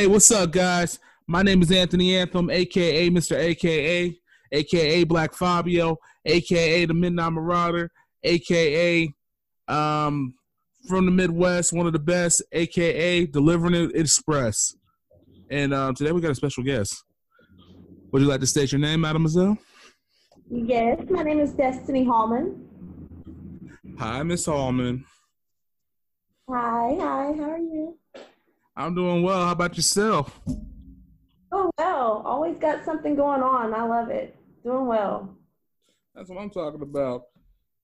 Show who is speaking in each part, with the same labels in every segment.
Speaker 1: Hey, what's up, guys? My name is Anthony Anthem, aka Mr. AKA, aka Black Fabio, aka the Midnight Marauder, aka um, from the Midwest, one of the best, aka Delivering It Express. And um, today we got a special guest. Would you like to state your name, mademoiselle?
Speaker 2: Yes, my name is Destiny Hallman.
Speaker 1: Hi, Miss Hallman.
Speaker 2: Hi, hi, how are you?
Speaker 1: I'm doing well. How about yourself?
Speaker 2: Oh, well, always got something going on. I love it. Doing well.
Speaker 1: That's what I'm talking about.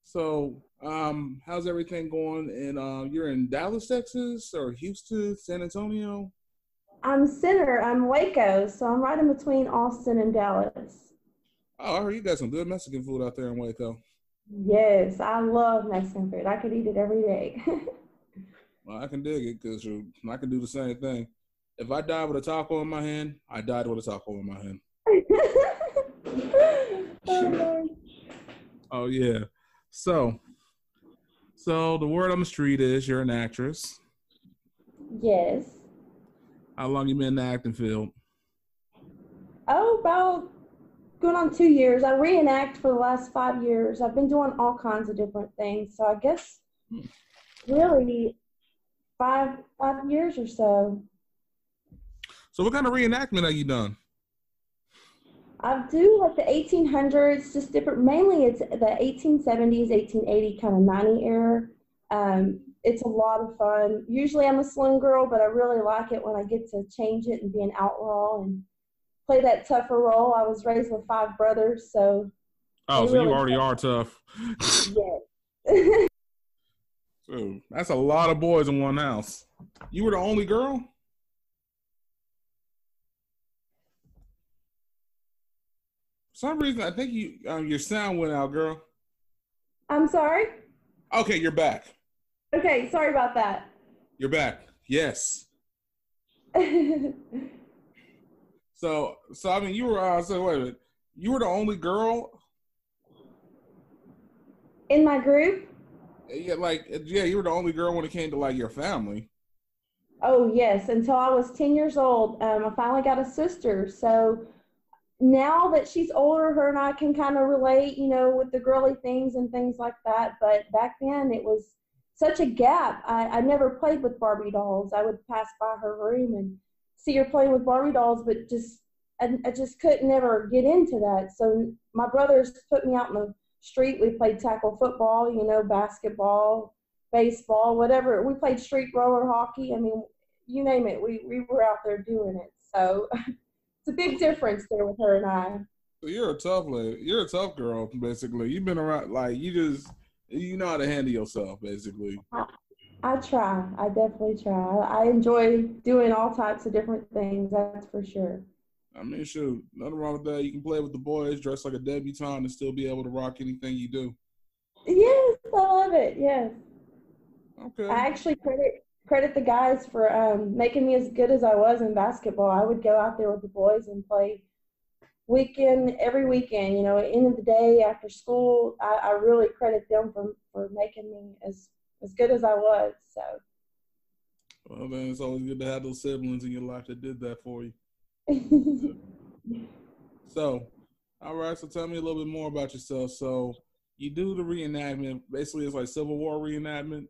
Speaker 1: So, um, how's everything going? And uh, you're in Dallas, Texas, or Houston, San Antonio?
Speaker 2: I'm center. I'm Waco, so I'm right in between Austin and Dallas.
Speaker 1: Oh, I heard you got some good Mexican food out there in Waco.
Speaker 2: Yes, I love Mexican food. I could eat it every day.
Speaker 1: well, I can dig it because I can do the same thing. If I died with a taco in my hand, I died with a taco in my hand. oh, oh yeah. So, so the word on the street is you're an actress.
Speaker 2: Yes.
Speaker 1: How long you been in the acting field?
Speaker 2: Oh, about going on two years. I reenact for the last five years. I've been doing all kinds of different things. So I guess hmm. really five five years or so.
Speaker 1: So what kind of reenactment have you done?
Speaker 2: I do like the 1800s, just different. Mainly, it's the 1870s, 1880 kind of 90 era. Um, it's a lot of fun. Usually, I'm a saloon girl, but I really like it when I get to change it and be an outlaw and play that tougher role. I was raised with five brothers, so.
Speaker 1: Oh, so really you already are tough.
Speaker 2: yes.
Speaker 1: so that's a lot of boys in one house. You were the only girl. For some reason, I think you um, your sound went out, girl.
Speaker 2: I'm sorry.
Speaker 1: Okay, you're back.
Speaker 2: Okay, sorry about that.
Speaker 1: You're back. Yes. So, so I mean, you were. Uh, so wait a minute. You were the only girl
Speaker 2: in my group.
Speaker 1: Yeah, like yeah, you were the only girl when it came to like your family.
Speaker 2: Oh yes, until I was ten years old. Um, I finally got a sister. So now that she's older, her and I can kind of relate, you know, with the girly things and things like that. But back then, it was such a gap. I, I never played with Barbie dolls. I would pass by her room and see her playing with Barbie dolls, but just I, I just couldn't never get into that. So my brothers put me out in the street. We played tackle football, you know, basketball, baseball, whatever. We played street roller hockey. I mean, you name it. We we were out there doing it. So it's a big difference there with her and I.
Speaker 1: So you're a tough lady. You're a tough girl, basically. You've been around, like you just you know how to handle yourself, basically.
Speaker 2: I try. I definitely try. I enjoy doing all types of different things. That's for sure.
Speaker 1: I mean, sure, nothing wrong with that. You can play with the boys, dress like a debutante, and still be able to rock anything you do.
Speaker 2: Yes, I love it. Yes.
Speaker 1: Okay.
Speaker 2: I actually credit credit the guys for um, making me as good as I was in basketball. I would go out there with the boys and play weekend every weekend. You know, at the end of the day after school, I, I really credit them for for making me as as good as I was. So.
Speaker 1: Well, man, it's always good to have those siblings in your life that did that for you. so, all right. So, tell me a little bit more about yourself. So, you do the reenactment. Basically, it's like Civil War reenactment.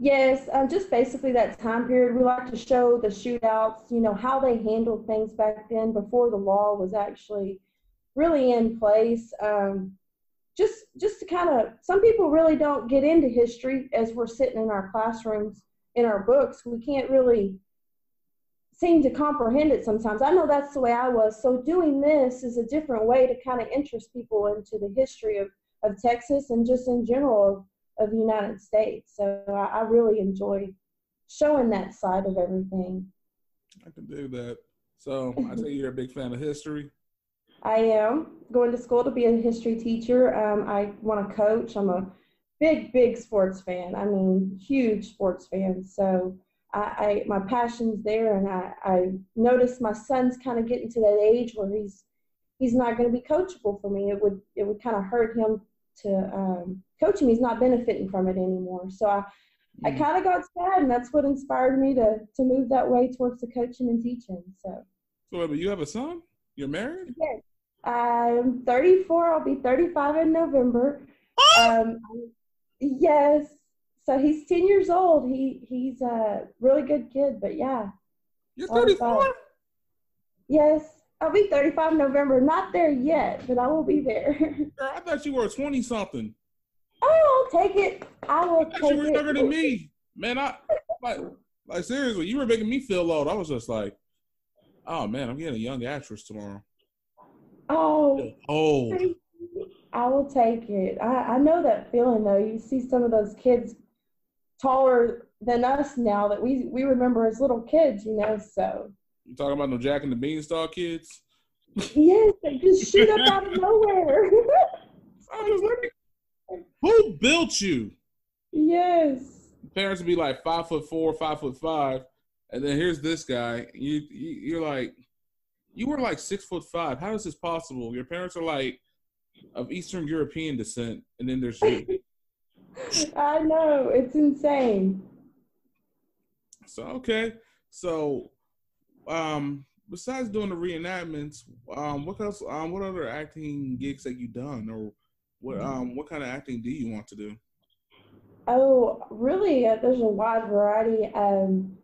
Speaker 2: Yes, um, just basically that time period. We like to show the shootouts. You know how they handled things back then before the law was actually really in place. Um, just just to kind of some people really don't get into history as we're sitting in our classrooms in our books we can't really seem to comprehend it sometimes i know that's the way i was so doing this is a different way to kind of interest people into the history of, of texas and just in general of, of the united states so I, I really enjoy showing that side of everything
Speaker 1: i can do that so i tell you you're a big fan of history
Speaker 2: I am going to school to be a history teacher. Um, I want to coach. I'm a big, big sports fan. I mean, huge sports fan. So I, I my passion's there, and I, I notice my son's kind of getting to that age where he's he's not going to be coachable for me. It would it would kind of hurt him to um, coach him. He's not benefiting from it anymore. So I I
Speaker 1: Mm.
Speaker 2: kind of got sad, and that's what inspired me to to move that way towards the coaching and teaching. So
Speaker 1: So, wait, but you have a son? You're married?
Speaker 2: yes, I'm 34. I'll be 35 in November. Um, yes. So he's 10 years old. He he's a really good kid, but yeah.
Speaker 1: You're
Speaker 2: Oh,
Speaker 1: 34?
Speaker 2: Yes, I'll be 35 in November. Not there yet, but I will be there.
Speaker 1: Girl, I thought you were 20 something.
Speaker 2: oh, I'll take it. I will
Speaker 1: I
Speaker 2: take
Speaker 1: thought you were
Speaker 2: it.
Speaker 1: younger than me. Man, I like like seriously, you were making me feel old. I was just like, oh man, I'm getting a young actress tomorrow.
Speaker 2: Oh,
Speaker 1: Old.
Speaker 2: I will take it. I, I know that feeling though. You see some of those kids taller than us now that we we remember as little kids, you know. So
Speaker 1: You talking about no Jack and the Beanstalk kids?
Speaker 2: yes, they just shoot up out of nowhere.
Speaker 1: I was like, who built you?
Speaker 2: yes.
Speaker 1: Parents would be like five foot four, five foot five, and then here's this guy. You, you you're like, you were like six foot five. How is this possible? Your parents are like of Eastern European descent, and then there's you.
Speaker 2: I know it's insane.
Speaker 1: So okay, so um, besides doing the reenactments, um, what else? Um, what other acting gigs have you done, or what? Um, what kind of acting do you want to do?
Speaker 2: Oh, really? Uh, there's a wide variety. Um,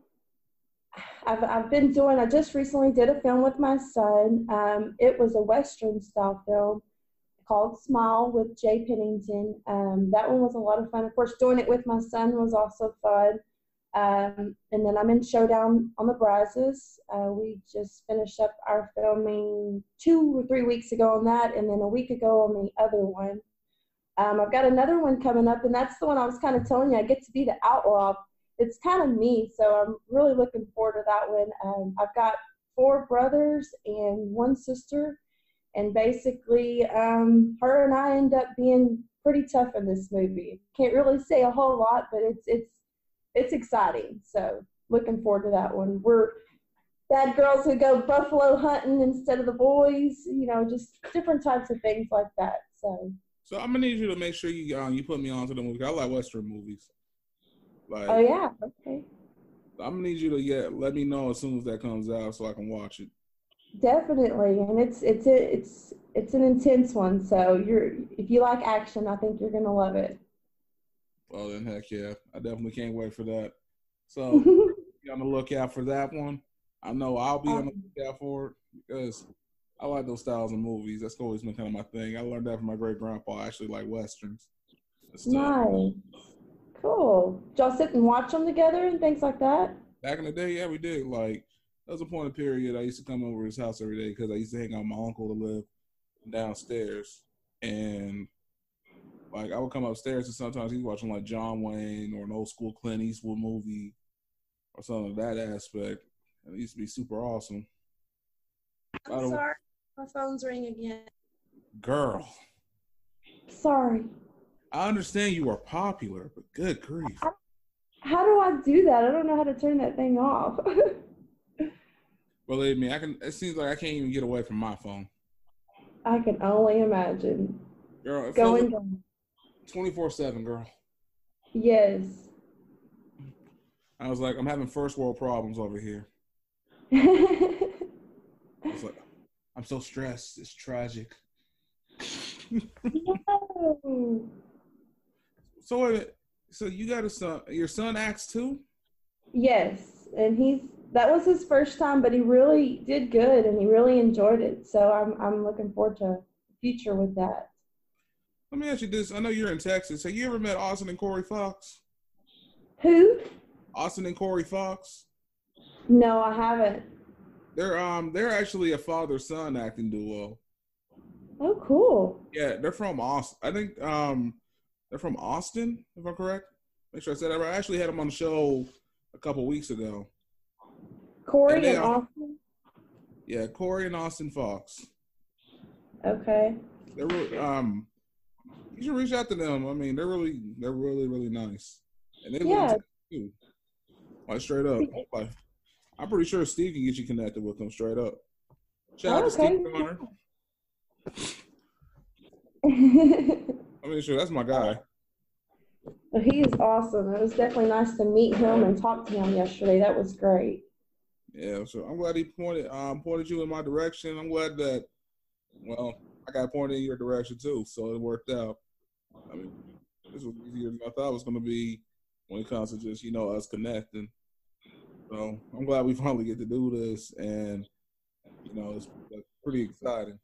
Speaker 2: I've I've been doing. I just recently did a film with my son. Um, it was a western style film called Smile with Jay Pennington. Um, that one was a lot of fun. Of course, doing it with my son was also fun. Um, and then I'm in Showdown on the Brazos. Uh, we just finished up our filming two or three weeks ago on that, and then a week ago on the other one. Um, I've got another one coming up, and that's the one I was kind of telling you. I get to be the outlaw. It's kind of me, so I'm really looking forward to that one. Um, I've got four brothers and one sister, and basically, um, her and I end up being pretty tough in this movie. Can't really say a whole lot, but it's it's it's exciting. So looking forward to that one. We're bad girls who go buffalo hunting instead of the boys. You know, just different types of things like that. So.
Speaker 1: So I'm gonna need you to make sure you um, you put me onto the movie. I like Western movies. Like
Speaker 2: Oh yeah. Okay.
Speaker 1: I'm gonna need you to yeah let me know as soon as that comes out so I can watch it.
Speaker 2: Definitely, and it's it's a, it's it's an intense one. So you're if you like action, I think you're gonna love it.
Speaker 1: Well then heck yeah, I definitely can't wait for that. So be on the lookout for that one. I know I'll be on the lookout for it because I like those styles of movies. That's always been kind of my thing. I learned that from my great grandpa. I actually like westerns.
Speaker 2: nice, cool. Did y'all sit and watch them together and things like that?
Speaker 1: Back in the day, yeah, we did. Like there was a point of period I used to come over to his house every day because I used to hang out with my uncle to live downstairs, and like I would come upstairs and sometimes he's watching like John Wayne or an old school Clint Eastwood movie or something of that aspect. And it used to be super awesome. I'm sorry,
Speaker 2: my phone's ringing again.
Speaker 1: Girl,
Speaker 2: Sorry.
Speaker 1: I understand you are popular, but good grief.
Speaker 2: How do I do that? I don't know how to turn that thing off.
Speaker 1: Believe me, I can. It seems like I can't even get away from my phone.
Speaker 2: I can only imagine.
Speaker 1: Girl,
Speaker 2: Going down.
Speaker 1: twenty four seven, girl.
Speaker 2: Yes.
Speaker 1: I was like, I'm having first world problems over here. It's like, I'm so stressed. It's tragic. So. So you got a son? Your son acts too?
Speaker 2: Yes, and he's that was his first time, but he really did good and he really enjoyed it. So I'm I'm looking forward to the future with that.
Speaker 1: Let me ask you this. I know you're in Texas. Have you ever met Austin and Corey Fox?
Speaker 2: Who?
Speaker 1: Austin and Corey Fox.
Speaker 2: No, I haven't.
Speaker 1: They're um they're actually a father son acting duo.
Speaker 2: Oh, cool.
Speaker 1: Yeah, they're from Austin. I think um they're from Austin, if I'm correct. Make sure I said that right. I actually had them on the show a couple weeks ago.
Speaker 2: Corey
Speaker 1: And
Speaker 2: and
Speaker 1: are-
Speaker 2: Austin.
Speaker 1: Yeah, Corey and Austin Fox.
Speaker 2: Okay.
Speaker 1: They're really, um you should reach out to them. I mean, they're really they're really really nice. And they
Speaker 2: Yeah.
Speaker 1: Too. Like straight up. Like I'm pretty sure Steve can get you connected with them straight up. Shout out to
Speaker 2: Okay.
Speaker 1: Steve Garner. I mean, sure, that's my guy.
Speaker 2: He is awesome. It was definitely nice to meet him and talk to him yesterday. That was great.
Speaker 1: Yeah, so I'm glad he pointed um, pointed you in my direction. I'm glad that well, I got pointed in your direction too, so it worked out. I mean, this was easier than I thought it was going to be when it comes to just you know us connecting. So I'm glad we finally get to do this, and you know it's pretty exciting.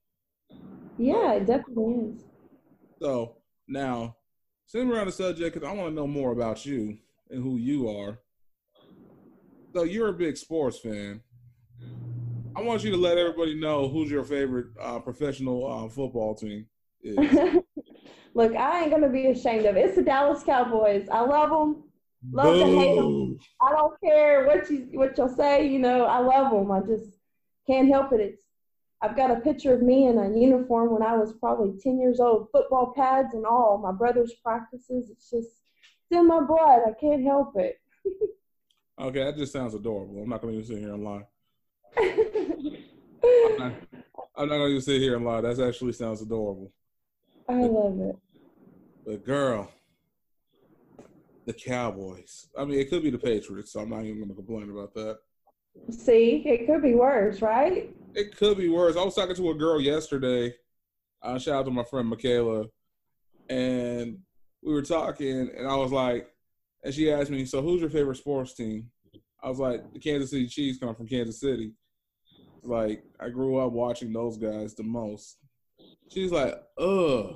Speaker 2: Yeah, it definitely is.
Speaker 1: So now, we're on the subject, because I want to know more about you and who you are. So you're a big sports fan. I want you to let everybody know who's your favorite uh, professional uh, football team is.
Speaker 2: Look, I ain't gonna be ashamed of it. It's the Dallas Cowboys. I love them. Love Boo. to hate them. I don't care what you what you'll say. You know, I love them. I just can't help it. It's I've got a picture of me in a uniform when I was probably 10 years old, football pads and all, my brother's practices. It's just it's in my blood. I can't help it.
Speaker 1: okay, that just sounds adorable. I'm not going to even sit here and lie. I'm not, I'm not going to even sit here and lie. That actually sounds adorable.
Speaker 2: I love it.
Speaker 1: But girl, the Cowboys. I mean, it could be the Patriots, so I'm not even going to complain about that.
Speaker 2: See, it could be worse, right?
Speaker 1: It could be worse. I was talking to a girl yesterday. Uh, shout out to my friend Michaela, and we were talking, and I was like, and she asked me, "So, who's your favorite sports team?" I was like, "The Kansas City Chiefs come from Kansas City." Like, I grew up watching those guys the most. She's like, "Ugh."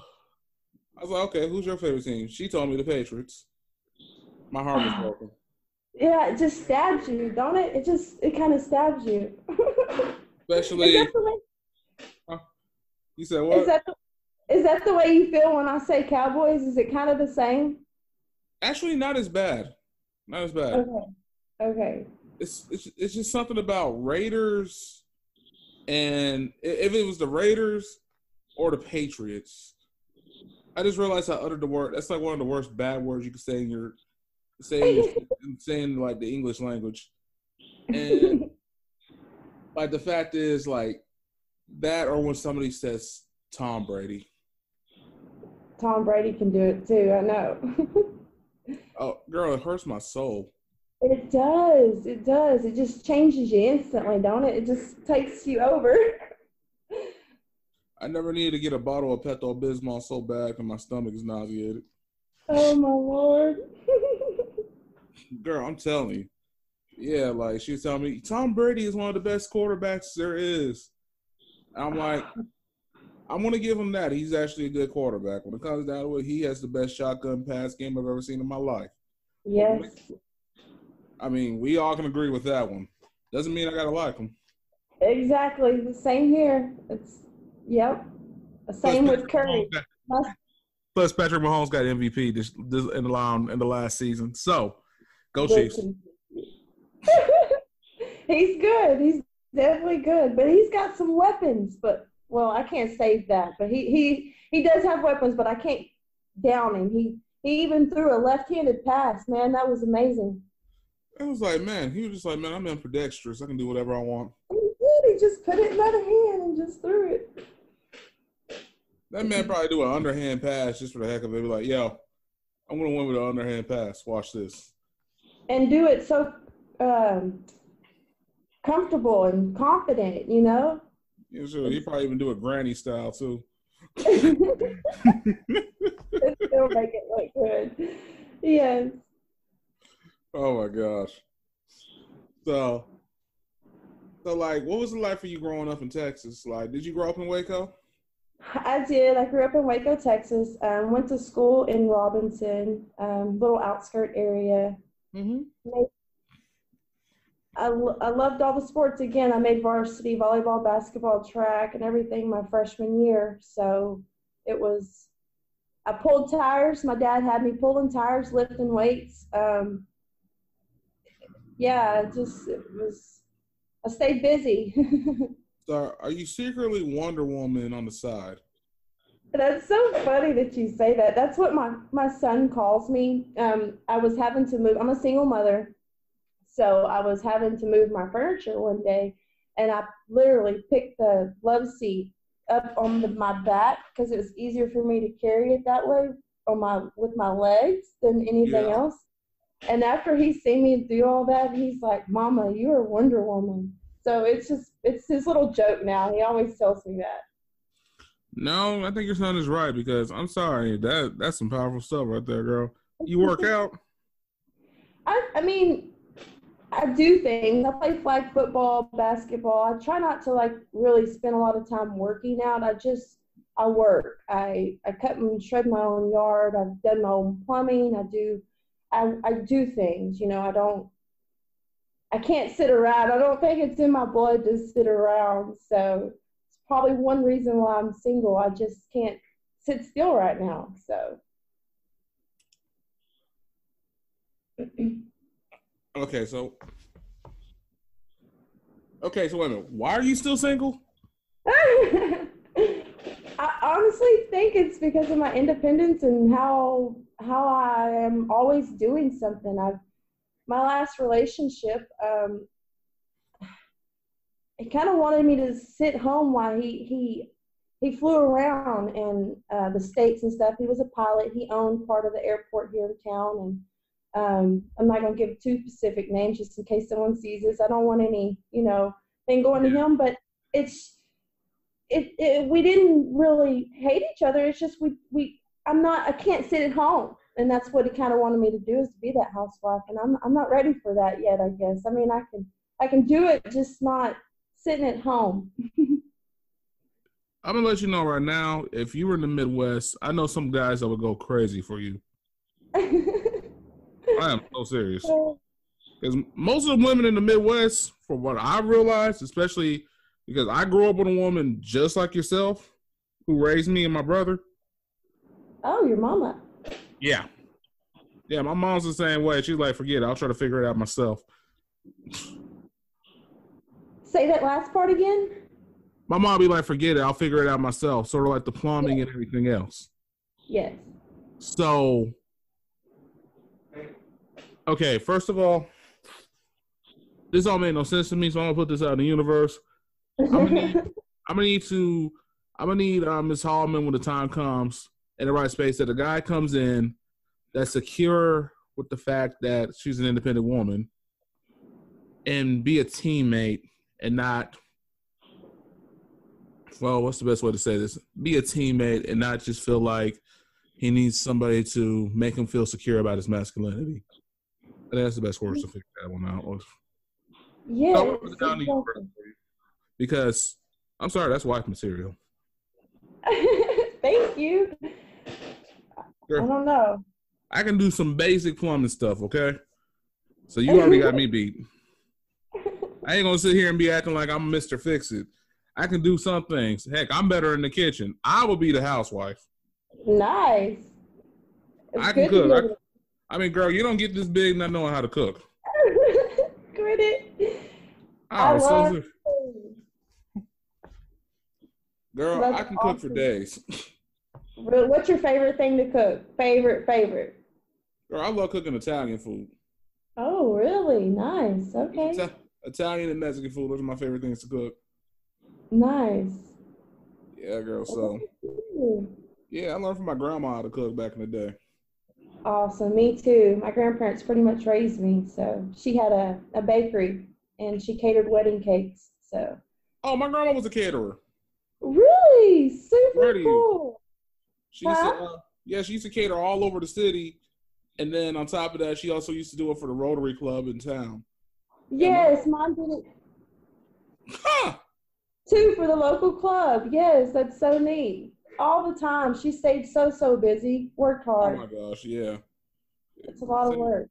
Speaker 1: I was like, "Okay, who's your favorite team?" She told me the Patriots. My heart was broken.
Speaker 2: Yeah, it just stabs you, don't it? It just it kind of stabs you.
Speaker 1: Especially. Is that the way, huh? You said what?
Speaker 2: Is that, the, is that the way you feel when I say Cowboys? Is it kind of the same?
Speaker 1: Actually, not as bad. Not as bad.
Speaker 2: Okay. Okay.
Speaker 1: It's it's it's just something about Raiders, and if it was the Raiders or the Patriots, I just realized I uttered the word. That's like one of the worst bad words you could say in your saying saying like the English language, and like the fact is like that, or when somebody says Tom Brady.
Speaker 2: Tom Brady can do it too. I know.
Speaker 1: oh, girl, it hurts my soul.
Speaker 2: It does. It does. It just changes you instantly, don't it? It just takes you over.
Speaker 1: I never needed to get a bottle of Pepto Bismol so bad because my stomach is nauseated.
Speaker 2: Oh my lord
Speaker 1: girl, I'm telling you. Yeah, like she was telling me, Tom Brady is one of the best quarterbacks there is. I'm like, I'm gonna give him that. He's actually a good quarterback. When it comes down to it, he has the best shotgun pass game I've ever seen in my life.
Speaker 2: Yes.
Speaker 1: I mean, we all can agree with that one. Doesn't mean I gotta like him.
Speaker 2: Exactly. The same here. It's yep. The same with Curry.
Speaker 1: Plus, Patrick Mahomes got MVP this, this in the line in the last season. So Go Chiefs.
Speaker 2: he's good. He's definitely good, but he's got some weapons. But well, I can't say that. But he he he does have weapons, but I can't down him. He he even threw a left-handed pass. Man, that was amazing.
Speaker 1: I was like, man, he was just like, man, I'm ambidextrous. I can do whatever I want.
Speaker 2: He did. He just put it in other hand and just threw it.
Speaker 1: That man probably do an underhand pass just for the heck of it. Be like, yo, I'm gonna win with an underhand pass. Watch this
Speaker 2: and do it so um, comfortable and confident, you know?
Speaker 1: Yeah, sure. He probably even do a granny style too.
Speaker 2: It still make it look good. Yes.
Speaker 1: Oh my gosh. So, so like, what was it like for you growing up in Texas? Like, did you grow up in Waco?
Speaker 2: I did. I grew up in Waco, Texas. Um, went to school in Robinson, um, little outskirt area.
Speaker 1: Mm-hmm.
Speaker 2: I, I loved all the sports. Again, I made varsity volleyball, basketball, track, and everything my freshman year. So it was, I pulled tires. My dad had me pulling tires, lifting weights. Um, yeah, it just, it was, I stayed busy.
Speaker 1: so are you secretly Wonder Woman on the side?
Speaker 2: That's so funny that you say that. That's what my, my son calls me. Um, I was having to move, I'm a single mother. So I was having to move my furniture one day and I literally picked the love seat up on the, my back because it was easier for me to carry it that way on my with my legs than anything
Speaker 1: Yeah.
Speaker 2: else. And after he's seen me do all that, he's like, "Mama, you are Wonder Woman." So it's just it's his little joke now. He always tells me that.
Speaker 1: No, I think your son is right because I'm sorry that that's some powerful stuff right there, girl. You work out.
Speaker 2: I, I mean, I do things. I play flag football, basketball. I try not to like really spend a lot of time working out. I just I work. I I cut and shred my own yard. I've done my own plumbing. I do I I do things. You know, I don't. I can't sit around. I don't think it's in my blood to sit around. So it's probably one reason why I'm single. I just can't sit still right now. So.
Speaker 1: Okay, so okay, so wait a minute. Why are you still single?
Speaker 2: I honestly think it's because of my independence and how how I am always doing something. I've my last relationship, um, he kind of wanted me to sit home while he he he flew around in uh, the states and stuff. He was a pilot. He owned part of the airport here in town, and um, I'm not gonna give too specific names just in case someone sees this. I don't want any you know thing going to him, but it's it, it we didn't really hate each other. It's just we we I'm not I can't sit at home, and that's what he kind of wanted me to do is to be that housewife, and I'm I'm not ready for that yet. I guess I mean I can I can do it, just not sitting at home.
Speaker 1: I'm gonna let you know right now. If you were in the Midwest, I know some guys that would go crazy for you. I am so serious because most of the women in the Midwest, from what I realized, especially because I grew up with a woman just like yourself, who raised me and my brother.
Speaker 2: oh, your mama.
Speaker 1: Yeah, yeah, my mom's the same way. She's like, forget it. I'll try to figure it out myself.
Speaker 2: Say that last part again.
Speaker 1: My mom be like, forget it. I'll figure it out myself. Sort of like the plumbing and everything else.
Speaker 2: Yes.
Speaker 1: So, okay, first of all, this all made no sense to me, so I'm gonna put this out in the universe. I'm gonna need, I'm gonna need to, I'm gonna need uh, Miss Hallman when the time comes in the right space that a guy comes in that's secure with the fact that she's an independent woman and be a teammate and not well what's the best way to say this be a teammate and not just feel like he needs somebody to make him feel secure about his masculinity I think that's the best words to figure that one out
Speaker 2: yes.
Speaker 1: No, it's down to you
Speaker 2: exactly.
Speaker 1: because i'm sorry that's wife material
Speaker 2: Thank you.
Speaker 1: Sure.
Speaker 2: I don't know.
Speaker 1: i can do some basic plumbing stuff okay so you already got me beat I ain't gonna sit here and be acting like I'm Mr. Fix It. I can do some things. Heck, I'm better in the kitchen. I will be the housewife.
Speaker 2: Nice. It's
Speaker 1: I can cook. I mean, girl, you don't get this big not knowing how to cook.
Speaker 2: Quit it.
Speaker 1: Oh,
Speaker 2: I
Speaker 1: so
Speaker 2: love
Speaker 1: so-
Speaker 2: food.
Speaker 1: girl, I can cook for days.
Speaker 2: What's your favorite thing to cook? Favorite, favorite.
Speaker 1: Girl, I love cooking Italian food.
Speaker 2: Oh, really? Nice. Okay.
Speaker 1: Ita- Italian and Mexican food. Those are my favorite things to cook.
Speaker 2: Nice.
Speaker 1: Yeah, girl. So yeah, I learned from my grandma how to cook back in the day.
Speaker 2: Awesome. Me too. My grandparents pretty much raised me. So she had a, a bakery and she catered wedding cakes. So
Speaker 1: Oh, my grandma was a caterer.
Speaker 2: really super
Speaker 1: Where do you-
Speaker 2: cool.
Speaker 1: She used to, uh, yeah, she used to cater all over the city, and then on top of that, she also used to do it for the Rotary Club in town.
Speaker 2: Yes, mine did it
Speaker 1: Huh!
Speaker 2: too for the local club. Yes, that's so neat. All the time. She stayed so so busy. Worked hard.
Speaker 1: Oh my gosh, yeah,
Speaker 2: it's a lot of work.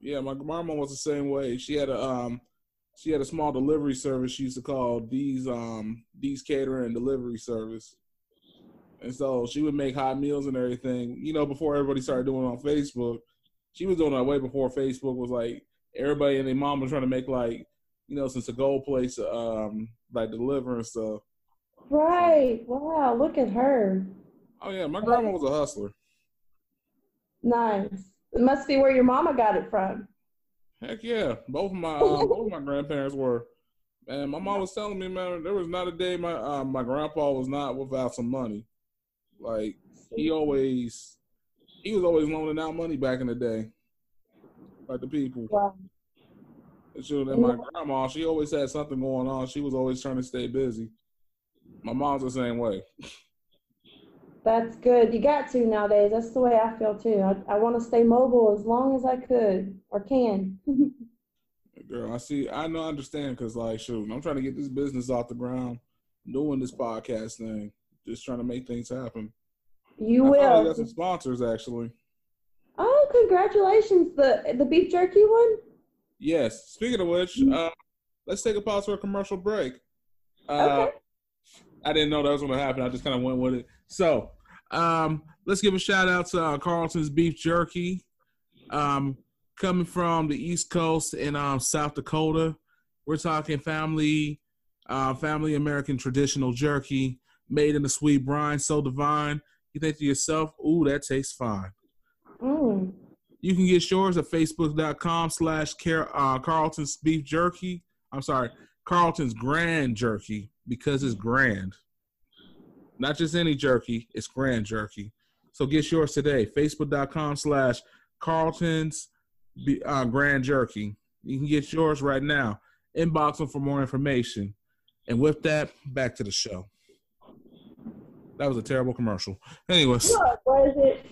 Speaker 1: yeah. My grandma was the same way. She had a um, she had a small delivery service. She used to call these um these catering and delivery service. And so she would make hot meals and everything. You know, before everybody started doing it on Facebook, she was doing that way before Facebook was like everybody and their mom was trying to make like, you know, since a gold place, um, like deliver and stuff.
Speaker 2: Right. Wow. Look at her.
Speaker 1: Oh yeah, my grandma was a hustler.
Speaker 2: Nice. It must be where your mama got it from.
Speaker 1: Heck yeah, both of my uh, both of my grandparents were. And my mom was telling me, man, there was not a day my uh, my grandpa was not without some money. Like he always He was always loaning out money back in the day, like the people.
Speaker 2: Wow.
Speaker 1: Shoot, and my grandma, she always had something going on. She was always trying to stay busy. My mom's the same way.
Speaker 2: That's good. You got to nowadays. That's the way I feel too. I, I want to stay mobile as long as I could or can.
Speaker 1: Girl, I see. I know, I understand because, like, shoot, I'm trying to get this business off the ground, doing this podcast thing, just trying to make things happen.
Speaker 2: You
Speaker 1: I
Speaker 2: will.
Speaker 1: finally got some sponsors, actually.
Speaker 2: Oh, congratulations! The the beef jerky one.
Speaker 1: Yes. Speaking of which,
Speaker 2: Mm-hmm.
Speaker 1: uh, let's take a pause for a commercial break. Uh,
Speaker 2: Okay.
Speaker 1: I didn't know that was going to happen. I just kind of went with it. So, um, let's give a shout out to uh, Carlton's Beef Jerky, um, coming from the East Coast in um, South Dakota. We're talking family, uh, family American traditional jerky made in a sweet brine, so divine. You think to yourself, "Ooh, that tastes fine."
Speaker 2: Mm.
Speaker 1: You can get yours at facebook.com slash uh, Carlton's Beef Jerky. I'm sorry, Carlton's Grand Jerky because it's grand. Not just any jerky, it's grand jerky. So get yours today. Facebook.com slash Carlton's uh, Grand Jerky. You can get yours right now. Inbox them for more information. And with that, back to the show. That was a terrible commercial. Anyways.
Speaker 2: What was it?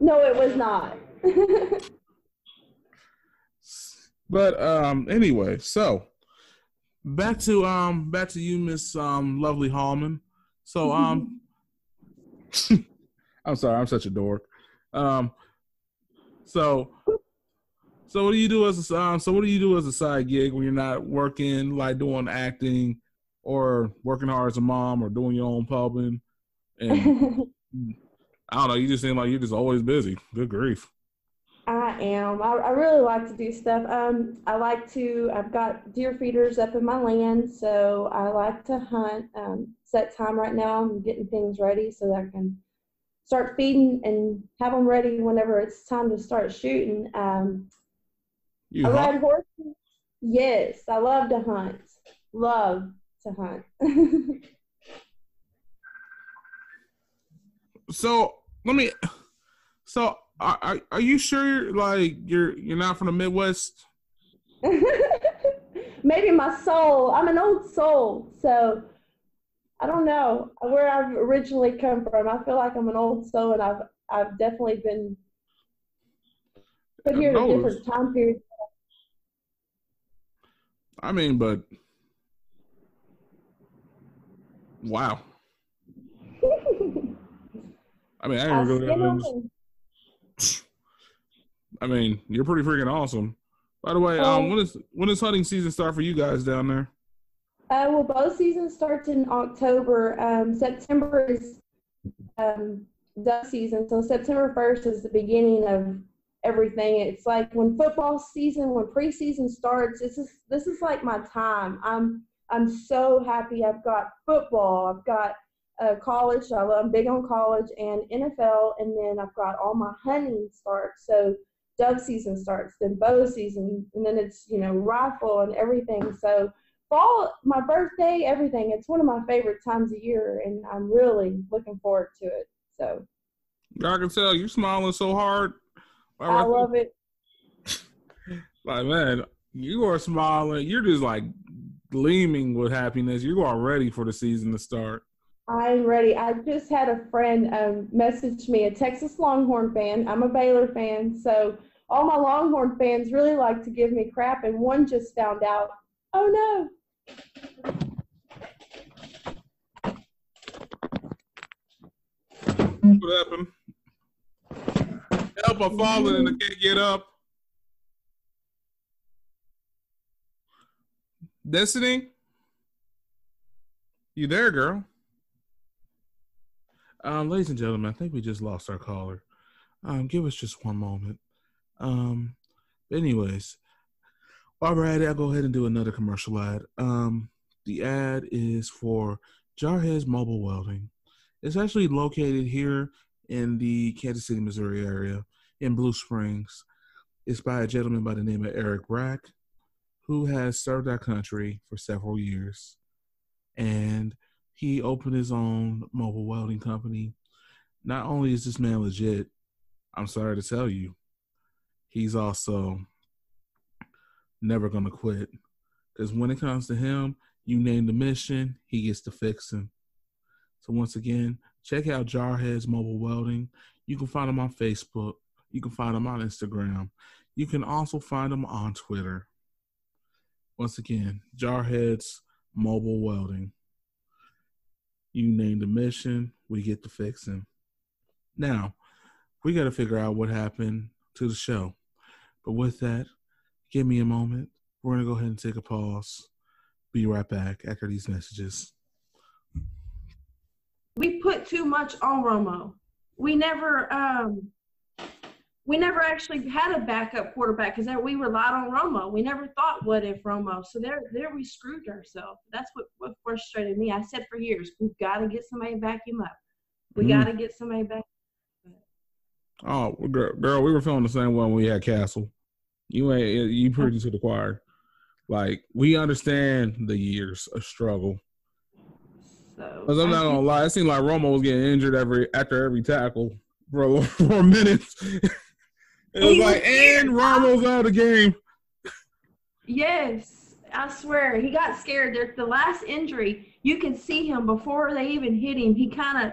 Speaker 2: No, it was not.
Speaker 1: But um anyway, so back to um back to you, Miss um Lovely Hallman. So um I'm sorry, I'm such a dork. Um so so what do you do as a um, so what do you do as a side gig when you're not working like doing acting or working hard as a mom or doing your own pubbing and I don't know, you just seem like you're just always busy. Good grief.
Speaker 2: I am. I, I really like to do stuff. Um, I like to. I've got deer feeders up in my land, so I like to hunt. Um, set time right now. I'm getting things ready so that I can start feeding and have them ready whenever it's time to start shooting. Um,
Speaker 1: You
Speaker 2: I
Speaker 1: hunt?
Speaker 2: ride horses. Yes, I love to hunt. Love to hunt.
Speaker 1: So let me. So are, are are you sure like you're you're not from the Midwest?
Speaker 2: Maybe my soul. I'm an old soul, so I don't know where I've originally come from. I feel like I'm an old soul, and I've I've definitely been put here at a different time period.
Speaker 1: I mean, but wow. I mean, I didn't I
Speaker 2: and-
Speaker 1: I mean, you're pretty freaking awesome. By the way, um,
Speaker 2: Um,
Speaker 1: when is when does hunting season start for you guys down there?
Speaker 2: Uh, well, bow season starts in October. Um, September is um, duck season, so September 1st is the beginning of everything. It's like when football season, when preseason starts. This is this is like my time. I'm I'm so happy. I've got football. I've got uh, college. I love, I'm big on college and NFL, and then I've got all my hunting starts. So dove season starts, then bow season, and then it's you know rifle and everything. So fall, my birthday, everything. It's one of my favorite times of year, and I'm really looking forward to it. So
Speaker 1: I can tell you're smiling so hard.
Speaker 2: I love it.
Speaker 1: Like man, you are smiling. You're just like gleaming with happiness. You are ready for the season to start.
Speaker 2: I'm ready. I just had a friend um, message me, a Texas Longhorn fan. I'm a Baylor fan, so all my Longhorn fans really like to give me crap, and one just found out. Oh no!
Speaker 1: What happened? Help! I'm falling and I can't get up. Destiny, you there, girl? Um, ladies and gentlemen, I think we just lost our caller. Um, give us just one moment. Um, anyways, while we're at it, I'll go ahead and do another commercial ad. Um, the ad is for Jarhead's Mobile Welding. It's actually located here in the Kansas City, Missouri area in Blue Springs. It's by a gentleman by the name of Eric Brack, who has served our country for several years. And he opened his own mobile welding company. Not only is this man legit, I'm sorry to tell you, he's also never gonna quit. Because when it comes to him, you name the mission, he gets to fixing. So once again, check out Jarheads Mobile Welding. You can find them on Facebook. You can find them on Instagram. You can also find them on Twitter. Once again, Jarheads Mobile Welding. You name the mission, we get to fixing. Now, we got to figure out what happened to the show. But with that, give me a moment. We're going to go ahead and take a pause. Be right back after these messages.
Speaker 2: We put too much on Romo. We never um we never actually had a backup quarterback because we relied on Romo. We never thought, what if Romo? So there, there we screwed ourselves. That's what, what frustrated me. I said for years, we've got to get somebody to back him up. We mm. got to get somebody back.
Speaker 1: Oh, girl, we were feeling the same way when we had Cassel. You ain't you pretty to the choir. Like we understand the years of struggle. So I'm not gonna lie, it seemed like Romo was getting injured every after every tackle for for minutes. It was like, and Romo's out of the game.
Speaker 2: Yes, I swear he got scared. There, the last injury, you can see him before they even hit him. He kind of,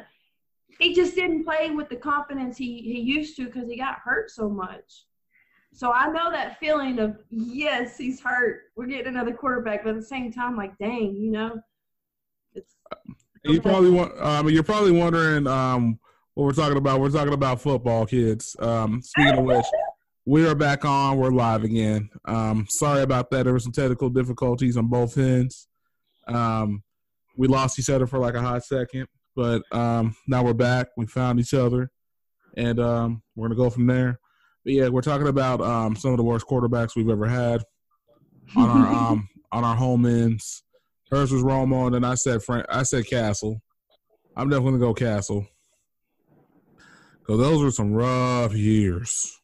Speaker 2: he just didn't play with the confidence he he used to because he got hurt so much. So I know that feeling of yes, he's hurt. We're getting another quarterback, but at the same time, like dang, you know, it's.
Speaker 1: You probably want. Um, you're probably wondering um, what we're talking about. We're talking about football, kids. Um, speaking of which, we are back on. We're live again. Um, sorry about that. There were some technical difficulties on both ends. Um, we lost each other for like a hot second, but um, now we're back. We found each other, and um, we're gonna go from there. But yeah, we're talking about um, some of the worst quarterbacks we've ever had on our um, on our home ends. Hers was Romo, and then I said Frank. I said Cassel. I'm definitely gonna go Cassel. Cause those were some rough years.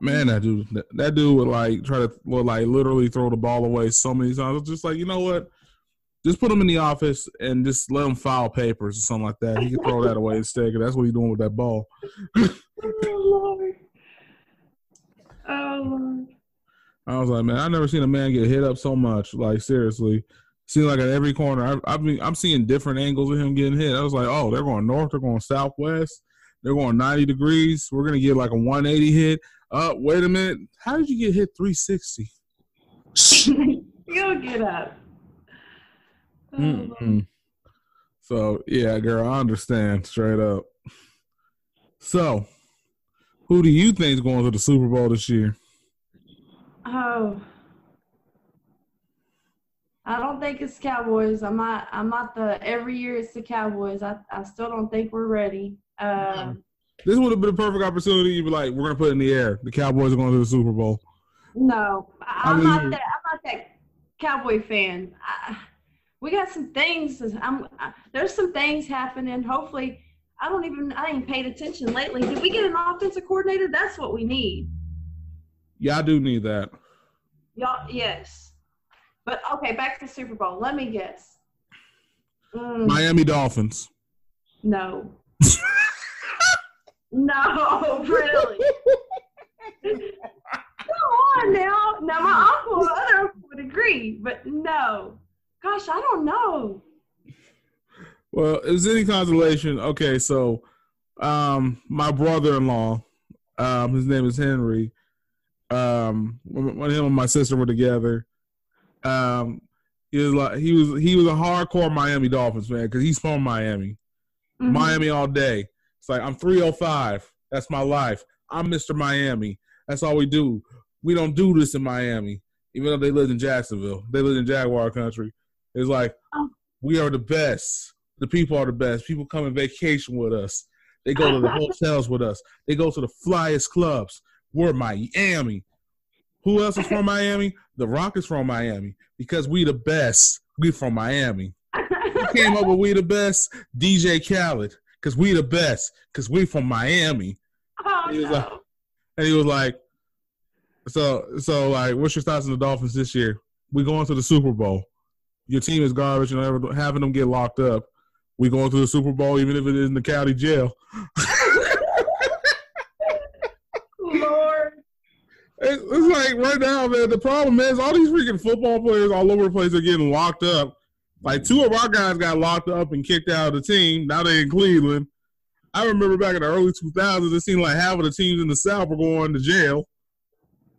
Speaker 1: Man, that dude, that, that dude would like try to would like literally throw the ball away so many times. Just like you know what, just put him in the office and just let him file papers or something like that. He can throw that away instead. Cause that's what he's doing with that ball. oh Lord. Oh Lord. I was like, man, I've never seen a man get hit up so much. Like seriously, seems like at every corner. I've, I've been, I'm seeing different angles of him getting hit. I was like, oh, they're going north, they're going southwest, they're going 90 degrees. We're gonna get like a 180 hit. Uh, wait a minute, how did you get hit 360?
Speaker 2: You'll get up.
Speaker 1: Mm-hmm. So yeah, girl, I understand straight up. So, who do you think is going to the Super Bowl this year?
Speaker 2: Oh, I don't think it's Cowboys. I'm not. I'm not the. Every year it's the Cowboys. I. I still don't think we're ready. Um,
Speaker 1: this would have been a perfect opportunity. You'd be like, we're gonna put it in the air. The Cowboys are going to the Super Bowl.
Speaker 2: No, I'm I mean, not that. I'm not that Cowboy fan. I, we got some things. I'm. I, there's some things happening. Hopefully, I don't even. I ain't paid attention lately. Did we get an offensive coordinator? That's what we need.
Speaker 1: Yeah, I do need that.
Speaker 2: Y'all, yes. But okay, back to the Super Bowl. Let me guess.
Speaker 1: Mm. Miami Dolphins.
Speaker 2: No. no, really. Come on now. Now my uncle, other uncle would agree, but no. Gosh, I don't know.
Speaker 1: Well, is any consolation, okay, so um my brother-in-law, um, his name is Henry. Um, when, when him and my sister were together, um, he was like he was he was a hardcore Miami Dolphins fan because he's from Miami, mm-hmm. Miami all day. It's like I'm 305. That's my life. I'm Mr. Miami. That's all we do. We don't do this in Miami, even though they live in Jacksonville. They live in Jaguar country. It's like oh. we are the best. The people are the best. People come and vacation with us. They go to the hotels with us. They go to the flyest clubs. We're Miami. Who else is from Miami? The Rock is from Miami because we the best. We from Miami. Who came up with we the best? DJ Khaled because we the best because we from Miami.
Speaker 2: Oh,
Speaker 1: he
Speaker 2: no.
Speaker 1: like, and he was like, so so like, what's your thoughts on the Dolphins this year? We going to the Super Bowl. Your team is garbage, and having them get locked up. We going to the Super Bowl, even if it is in the county jail. It's like right now, man. The problem is all these freaking football players all over the place are getting locked up. Like two of our guys got locked up and kicked out of the team. Now they're in Cleveland. I remember back in the early 2000s, it seemed like half of the teams in the South were going to jail.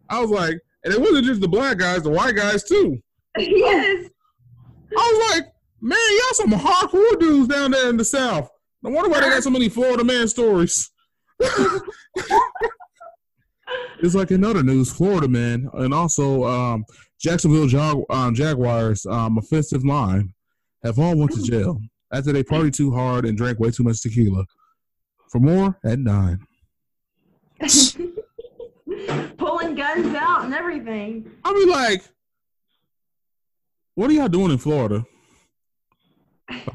Speaker 1: I was like, and it wasn't just the black guys, the white guys too.
Speaker 2: yes.
Speaker 1: I was like, man, y'all some hardcore dudes down there in the South. No wonder why they got so many Florida man stories. it's like in other news, Florida man, and also um, Jacksonville Jag- um, Jaguars um, offensive line have all went to jail after they party too hard and drank way too much tequila. For more at nine.
Speaker 2: Pulling guns out and everything.
Speaker 1: I mean, like, what are y'all doing in Florida?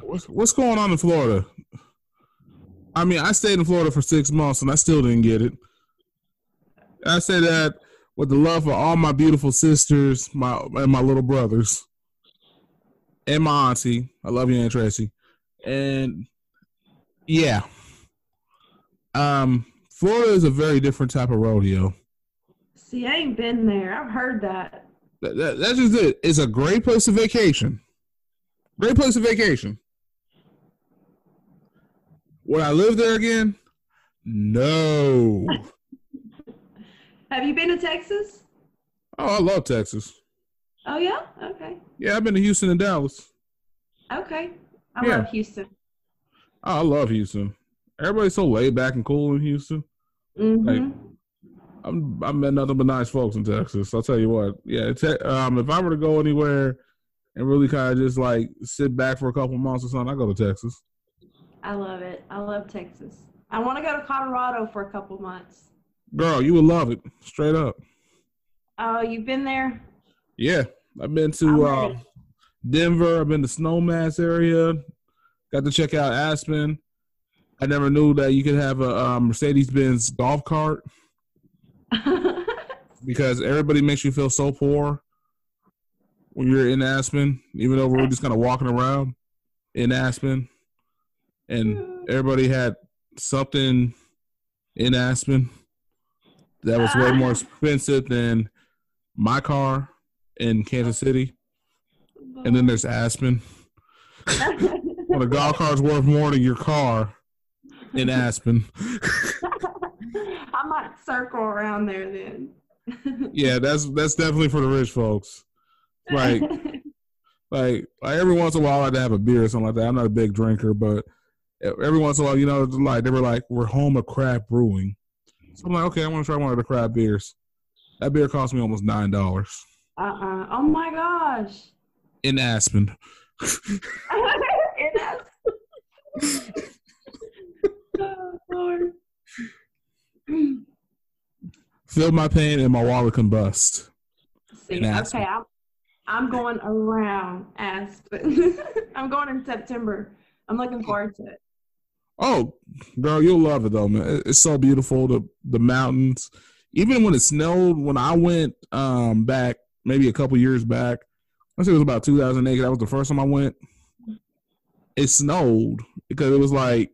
Speaker 1: What's, what's going on in Florida? I mean, I stayed in Florida for six months and I still didn't get it. I say that with the love for all my beautiful sisters, my and my little brothers, and my auntie. I love you, Aunt Tracy. And yeah, um, Florida is a very different type of rodeo.
Speaker 2: See, I ain't been there. I've heard that.
Speaker 1: That, that, that's just it. It's a great place to vacation. Great place to vacation. Would I live there again? No.
Speaker 2: Have you been to Texas?
Speaker 1: Oh, I love Texas.
Speaker 2: Oh yeah. Okay.
Speaker 1: Yeah, I've been to Houston and Dallas.
Speaker 2: Okay. I
Speaker 1: Yeah.
Speaker 2: love Houston.
Speaker 1: Oh, I love Houston. Everybody's so laid back and cool in Houston.
Speaker 2: hmm
Speaker 1: Like- I'm I met nothing but nice folks in Texas. I'll tell you what. Yeah, te- um, if I were to go anywhere and really kind of just like sit back for a couple months or something, I go to Texas.
Speaker 2: I love it. I love Texas. I want to go to Colorado for a couple months.
Speaker 1: Girl, you would love it. Straight up.
Speaker 2: Oh, you've been there?
Speaker 1: Yeah, I've been to uh. Denver. I've been to Snowmass area. Got to check out Aspen. I never knew that you could have a um, Mercedes Benz golf cart because everybody makes you feel so poor when you're in Aspen, even though we're just kind of walking around in Aspen, and everybody had something in Aspen that was way ah. more expensive than my car in Kansas City. And then there's Aspen. When a golf cart's worth more than your car in Aspen.
Speaker 2: I might circle around there then.
Speaker 1: Yeah, that's that's definitely for the rich folks. Like like like every once in a while I like to have a beer or something like that. I'm not a big drinker, but every once in a while, you know, like they were like, We're home of craft brewing. So I'm like, okay, I want to try one of the craft beers. That beer cost me almost nine dollars
Speaker 2: uh-uh. Oh my gosh.
Speaker 1: in Aspen.
Speaker 2: It has- oh, Lord.
Speaker 1: Feel my pain and my wallet combust.
Speaker 2: See,
Speaker 1: In Aspen.
Speaker 2: okay, I'm, I'm going around Aspen. I'm going in September. I'm looking forward to it.
Speaker 1: Oh, girl, you'll love it though, man. It's so beautiful. The the mountains. Even when it snowed, when I went um back maybe a couple years back, I say it was about 2008. That was the first time I went. It snowed because it was like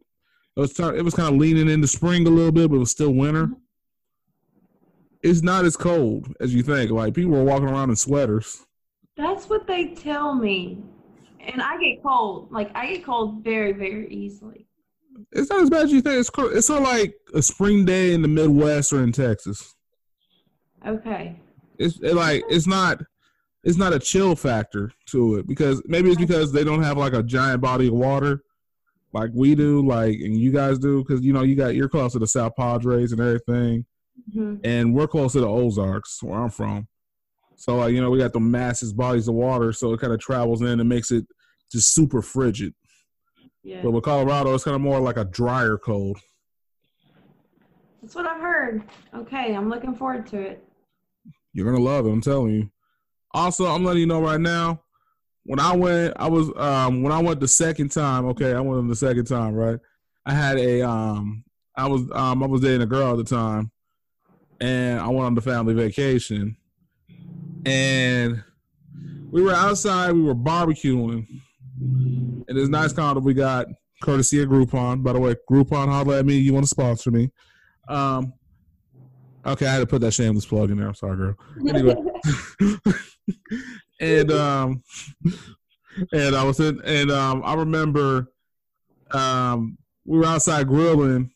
Speaker 1: it was it was kind of leaning into spring a little bit, but it was still winter. It's not as cold as you think. Like people were walking around in sweaters.
Speaker 2: That's what they tell me. And I get cold. Like, I get cold very, very easily.
Speaker 1: It's not as bad as you think. It's it's sort of like a spring day in the Midwest or in Texas.
Speaker 2: Okay.
Speaker 1: it's it like it's not it's not a chill factor to it because maybe it's because they don't have like a giant body of water like we do like and you guys do because you know you got you're close to the South Padres and everything
Speaker 2: hmm
Speaker 1: and we're close to the Ozarks where I'm from so like you know we got the massive bodies of water so it kind of travels in and makes it just super frigid
Speaker 2: Yeah.
Speaker 1: but with Colorado it's kind of more like a drier cold
Speaker 2: That's what I've heard. Okay. I'm looking forward to it.
Speaker 1: You're gonna love it. I'm telling you. Also, I'm letting you know right now. When I went, I was um when I went the second time. Okay, I went the second time. Right, I had a um I was um I was dating a girl at the time, and I went on the family vacation, and we were outside. We were barbecuing, and this nice condo we got courtesy of Groupon. By the way, Groupon, holler at me. You want to sponsor me? Um, Okay, I had to put that shameless plug in there. I'm sorry, girl. Anyway, and um, and I was in, and um, I remember, um, we were outside grilling,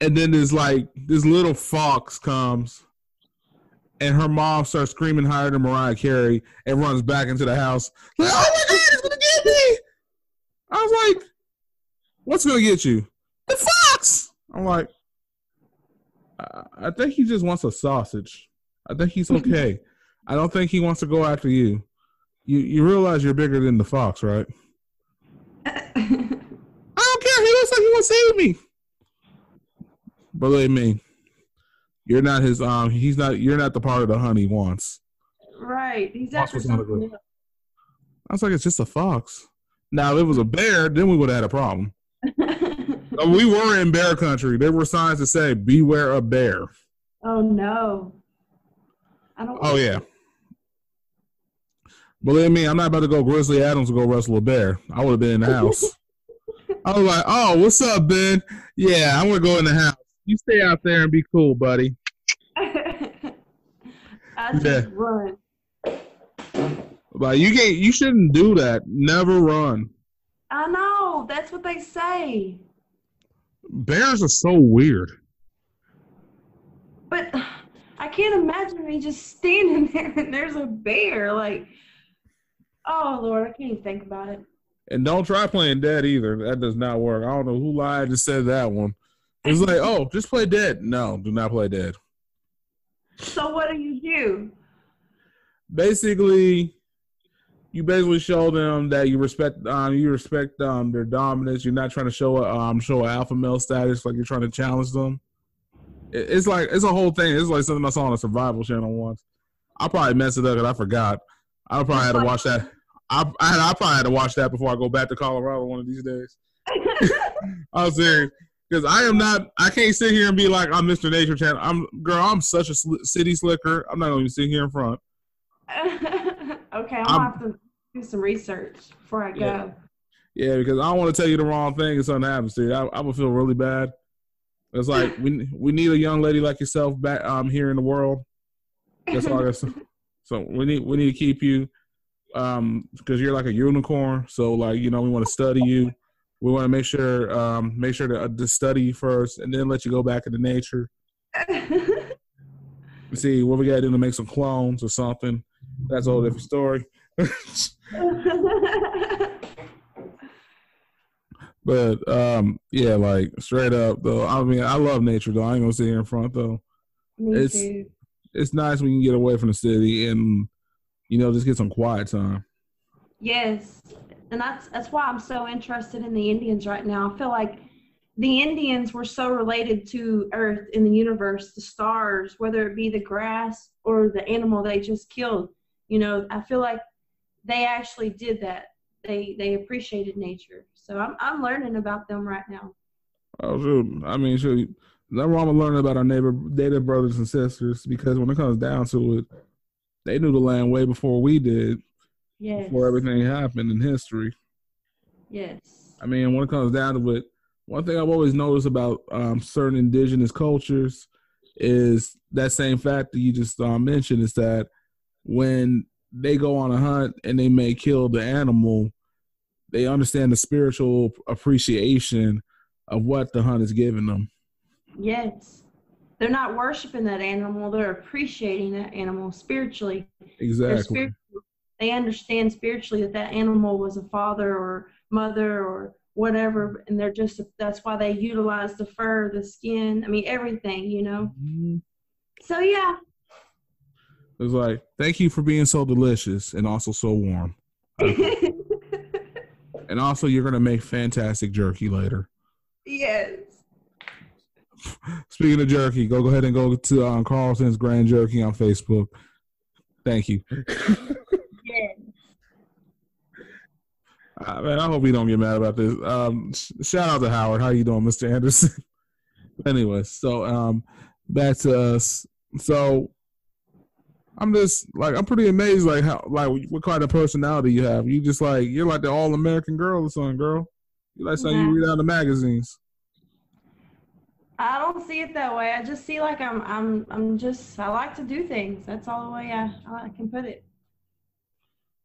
Speaker 1: and then this like this little fox comes, and her mom starts screaming higher than Mariah Carey and runs back into the house like, "Oh my god, it's gonna get me!" I was like, "What's gonna get you?" The fox. I'm like, I, I think he just wants a sausage. I think he's okay. I don't think he wants to go after you. You you realize you're bigger than the fox, right? I don't care. He looks like he wants to save me. Believe me, you're not his. Um, he's not. You're not the part of the hunt he wants.
Speaker 2: right. He's
Speaker 1: Fox
Speaker 2: after
Speaker 1: was not a
Speaker 2: something
Speaker 1: good- I was like, it's just a fox. Now, if it was a bear, then we would have had a problem. We were in bear country. There were signs that say "Beware a bear."
Speaker 2: oh no. I don't.
Speaker 1: Oh yeah. Believe me, I'm not about to go Grizzly Adams to go wrestle a bear. I would have been in the house. I was like, "Oh, what's up, Ben? Yeah, I'm gonna go in the house. You stay out there and be cool, buddy."
Speaker 2: I just
Speaker 1: Yeah.
Speaker 2: run.
Speaker 1: Like you can't, you shouldn't do that. Never run.
Speaker 2: I know. That's what they say.
Speaker 1: Bears are so weird.
Speaker 2: But I can't imagine me just standing there and there's a bear. Like, oh Lord, I can't even think about it.
Speaker 1: And don't try playing dead either. That does not work. I don't know who lied and said that one. It's like, oh, just play dead. No, do not play dead.
Speaker 2: So what do you do?
Speaker 1: Basically, you basically show them that you respect um you respect um their dominance. You're not trying to show a um show alpha male status like you're trying to challenge them. It- It's like it's a whole thing. It's like something I saw on a survival channel once. I probably messed it up because I forgot. I probably had to watch that. I I, I probably had to watch that before I go back to Colorado one of these days. I'm serious. Because I am not, I can't sit here and be like, I'm Mr. Nature Channel. I'm, girl, I'm such a sli- city slicker. I'm not going to sit here in front.
Speaker 2: okay, I'm
Speaker 1: I'm-
Speaker 2: gonna have to do some research before I go.
Speaker 1: Yeah. Yeah, because I don't want to tell you the wrong thing and something happens to you. I, I would feel really bad. It's like we we need a young lady like yourself back um here in the world. That's all I So we need we need to keep you um because you're like a unicorn. So like you know we want to study you. We want to make sure um make sure to, uh, to study you first and then let you go back into nature. See what we got to do to make some clones or something. That's a whole different story. But um, yeah, like straight up though. I mean, I love nature though. I ain't gonna sit here in front though.
Speaker 2: Me
Speaker 1: It's-
Speaker 2: too.
Speaker 1: It's nice when you can get away from the city and you know just get some quiet time.
Speaker 2: Yes, and that's that's why I'm so interested in the Indians right now. I feel like the Indians were so related to Earth and the universe, the stars, whether it be the grass or the animal they just killed. You know, I feel like they actually did that. They they appreciated nature. So I'm I'm learning about them right now.
Speaker 1: Oh shoot! I mean, shoot. Nothing wrong with learning about our neighbor, native brothers and sisters because when it comes down to it, they knew the land way before we did,
Speaker 2: Yes.
Speaker 1: before everything happened in history.
Speaker 2: Yes.
Speaker 1: I mean, when it comes down to it, one thing I've always noticed about um, certain indigenous cultures is that same fact that you just uh, mentioned is that when they go on a hunt and they may kill the animal, they understand the spiritual appreciation of what the hunt is giving them.
Speaker 2: Yes. They're not worshiping that animal, they're appreciating that animal spiritually.
Speaker 1: Exactly.
Speaker 2: spiritual. They understand spiritually that that animal was a father or mother or whatever, and they're just that's why they utilize the fur, the skin, I mean everything, you know.
Speaker 1: Mhm.
Speaker 2: So yeah,
Speaker 1: It's like, thank you for being so delicious and also so warm. And also, you're going to make fantastic jerky later.
Speaker 2: yes.
Speaker 1: Speaking of jerky, go, go ahead and go to um, Carlton's Grand Jerky on Facebook. Thank you.
Speaker 2: Yes.
Speaker 1: Uh, man, I hope you don't get mad about this. Um, sh- shout out to Howard. How you doing, Mr. Anderson? anyway, so um, back to us. So I'm just like I'm pretty amazed, like how like what kind of personality you have. You just like you're like the all American girl or something, girl. You like something you read out the magazines.
Speaker 2: I don't see it that way. I just see like I'm I'm I'm just I like to do things. That's all the way I, I can put it.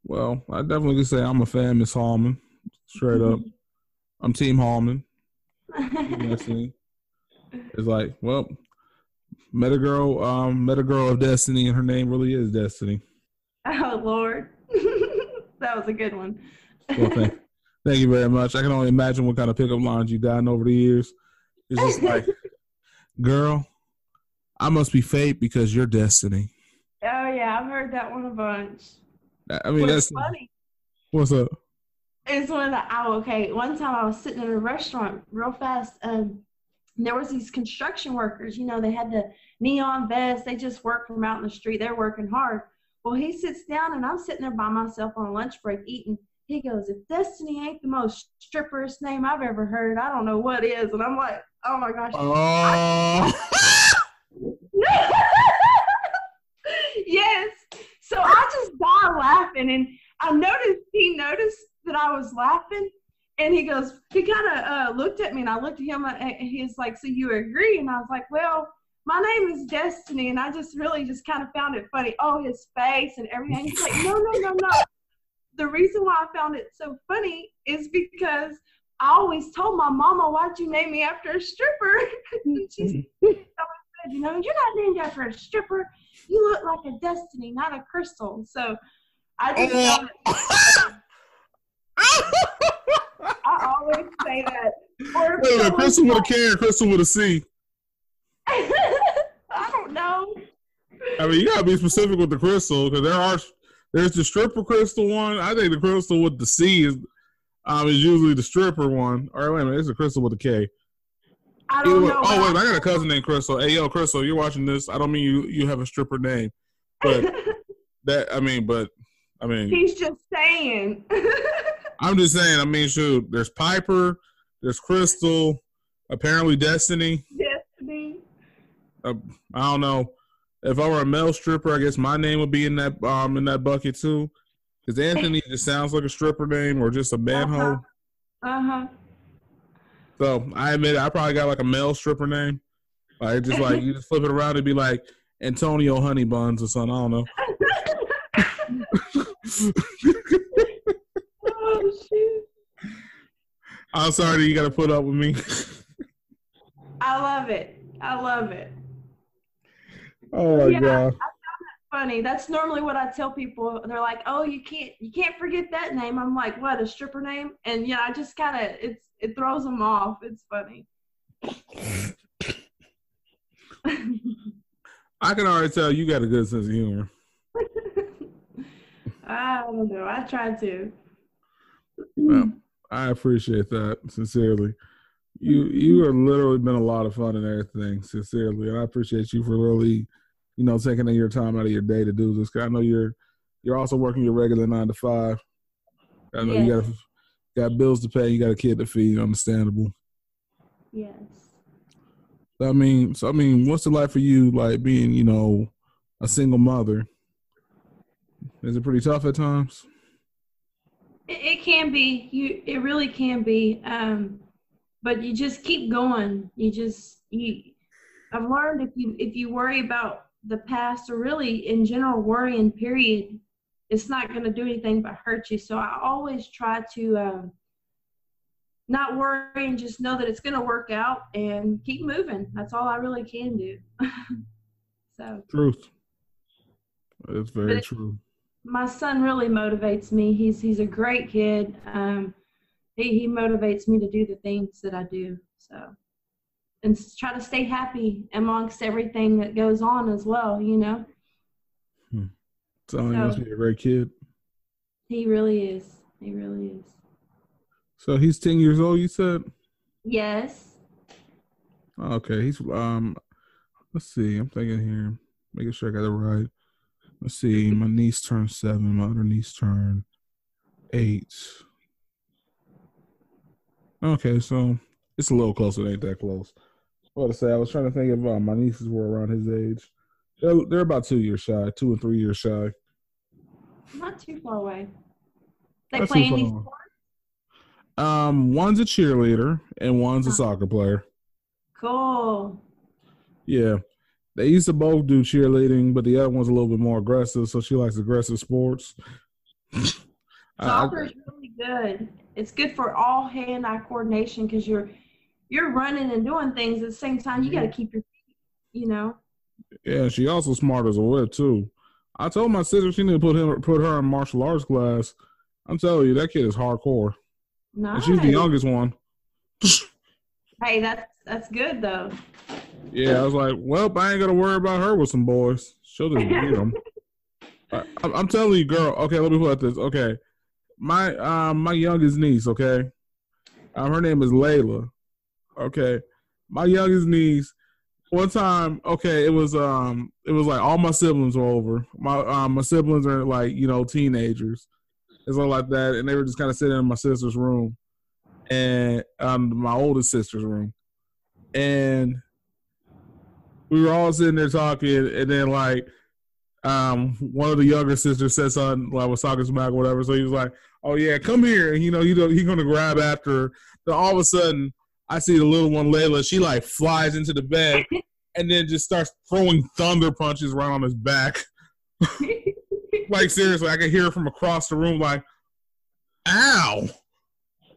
Speaker 1: Well, I definitely could say I'm a fan, Miss Hallman. Straight up, I'm Team Hallman. It's like, well, met a girl, um, met a girl of destiny, and her name really is Destiny.
Speaker 2: Oh Lord, that was a good one.
Speaker 1: Well, thank, thank you very much. I can only imagine what kind of pickup lines you've gotten over the years. It's just like, girl, I must be fate because you're destiny.
Speaker 2: Oh yeah, I've heard that one a bunch.
Speaker 1: I mean,
Speaker 2: What's
Speaker 1: that's
Speaker 2: funny
Speaker 1: what's up.
Speaker 2: is when I oh, okay. One time I was sitting in a restaurant real fast, and there was these construction workers. You know, they had the neon vests. They just work from out in the street. They're working hard. Well, he sits down, and I'm sitting there by myself on a lunch break eating. He goes, "If Destiny ain't the most stripperest name I've ever heard, I don't know what is." And I'm like, "Oh my gosh."
Speaker 1: Oh,
Speaker 2: yes. So I just died laughing, and I noticed he noticed that I was laughing, and he goes, he kind of uh, looked at me, and I looked at him, and he's like, "So you agree?" And I was like, "Well." My name is Destiny, and I just really just kind of found it funny. Oh, his face and everything. He's like, no, no, no, no. The reason why I found it so funny is because I always told my mama, "Why'd you name me after a stripper?" and she said, you know, you're not named after a stripper. You look like a destiny, not a crystal. So I just I always say that. Or
Speaker 1: Wait a minute, Crystal with a K or Crystal with a C?
Speaker 2: I don't know.
Speaker 1: I mean, you gotta be specific with the crystal because there are there's the stripper crystal one. I think the crystal with the C is um is usually the stripper one. Or wait a minute, it's a crystal with a K.
Speaker 2: I
Speaker 1: Either
Speaker 2: don't
Speaker 1: way-
Speaker 2: know.
Speaker 1: oh wait, I got a cousin named Crystal. Hey yo, Crystal, you're watching this. I don't mean you you have a stripper name, but that I mean, but I mean,
Speaker 2: He's just saying.
Speaker 1: I'm just saying. I mean, shoot, there's Piper, there's Crystal, apparently Destiny.
Speaker 2: Destiny.
Speaker 1: Uh, I don't know. If I were a male stripper, I guess my name would be in that um in that bucket too. Because Anthony just sounds like a stripper name or just a manhole.
Speaker 2: Uh huh.
Speaker 1: So I admit I probably got like a male stripper name. Like just like you just flip it around and be like Antonio Honey Buns or something. I don't know.
Speaker 2: oh shoot!
Speaker 1: I'm sorry that you got to put up with me.
Speaker 2: I love it. I love it.
Speaker 1: oh my
Speaker 2: Yeah.
Speaker 1: god.
Speaker 2: Funny. That's normally what I tell people. They're like, "Oh, you can't, you can't forget that name." I'm like, "What? A stripper name?" And yeah, I just kind of it's it throws them off. It's funny.
Speaker 1: I can already tell you got a good sense of humor.
Speaker 2: I don't know. I tried to.
Speaker 1: Well, I appreciate that sincerely. You mm-hmm. you have literally been a lot of fun and everything, sincerely, and I appreciate you for really, you know, taking your time out of your day to do this. 'Cause I know you're you're also working your regular nine to five. I know you got got bills to pay, you got a kid to feed. Understandable.
Speaker 2: Yes.
Speaker 1: I mean, so I mean, what's it like for you, like being, you know, a single mother? Is it pretty tough at times?
Speaker 2: It, it can be. You. It really can be. Um, but you just keep going. You just you. I've learned if you if you worry about the past or really in general worrying period, it's not going to do anything but hurt you. So I always try to um, not worry and just know that it's going to work out and keep moving. That's all I really can do. so
Speaker 1: Truth. It's very
Speaker 2: it-
Speaker 1: true.
Speaker 2: My son really motivates me. He's he's a great kid. Um, he he motivates me to do the things that I do. So, and try to stay happy amongst everything that goes on as well. You know,
Speaker 1: So he must be a great kid.
Speaker 2: he really is. He really is.
Speaker 1: So he's ten years old. You said.
Speaker 2: Yes.
Speaker 1: Okay, he's um. Let's see. I'm thinking here, making sure I got it right. Let's see. My niece turned seven. My other niece turned eight. Okay, so it's a little closer. It ain't that close. What to say? I was trying to think if uh, my nieces were around his age. They're, they're about two years shy, two and three years shy.
Speaker 2: Not too far away. They
Speaker 1: Not
Speaker 2: play any
Speaker 1: far.
Speaker 2: sport?
Speaker 1: Um, one's a cheerleader and one's a soccer player.
Speaker 2: Cool.
Speaker 1: Yeah. They used to both do cheerleading, but the other one's a little bit more aggressive, so she likes aggressive sports.
Speaker 2: Soccer is really good. It's good for all hand-eye coordination because you're you're running and doing things at the same time. You got to mm-hmm. keep your, feet, you know.
Speaker 1: Yeah, she also smart as a whip too. I told my sister she need to put him put her in martial arts class. I'm telling you, that kid is hardcore.
Speaker 2: Nice.
Speaker 1: And she's the youngest one.
Speaker 2: Hey, that's that's good though.
Speaker 1: Yeah, I was like, well, I ain't gonna worry about her with some boys. She'll just beat them. I, I'm telling you, girl. Okay, let me put this. Okay, my um my youngest niece. Okay, um, her name is Layla. Okay, my youngest niece. One time, okay, it was um it was like all my siblings were over. My um my siblings are like you know teenagers, and something like that, and they were just kind of sitting in my sister's room, and um my oldest sister's room, and we were all sitting there talking, and then like um one of the younger sisters said something like was talking smack or whatever. So he was like, "Oh yeah, come here," and you know he he's gonna grab after. Her. Then all of a sudden, I see the little one Layla. She like flies into the bed, and then just starts throwing thunder punches right on his back. like seriously, I can hear it from across the room like, "Ow!"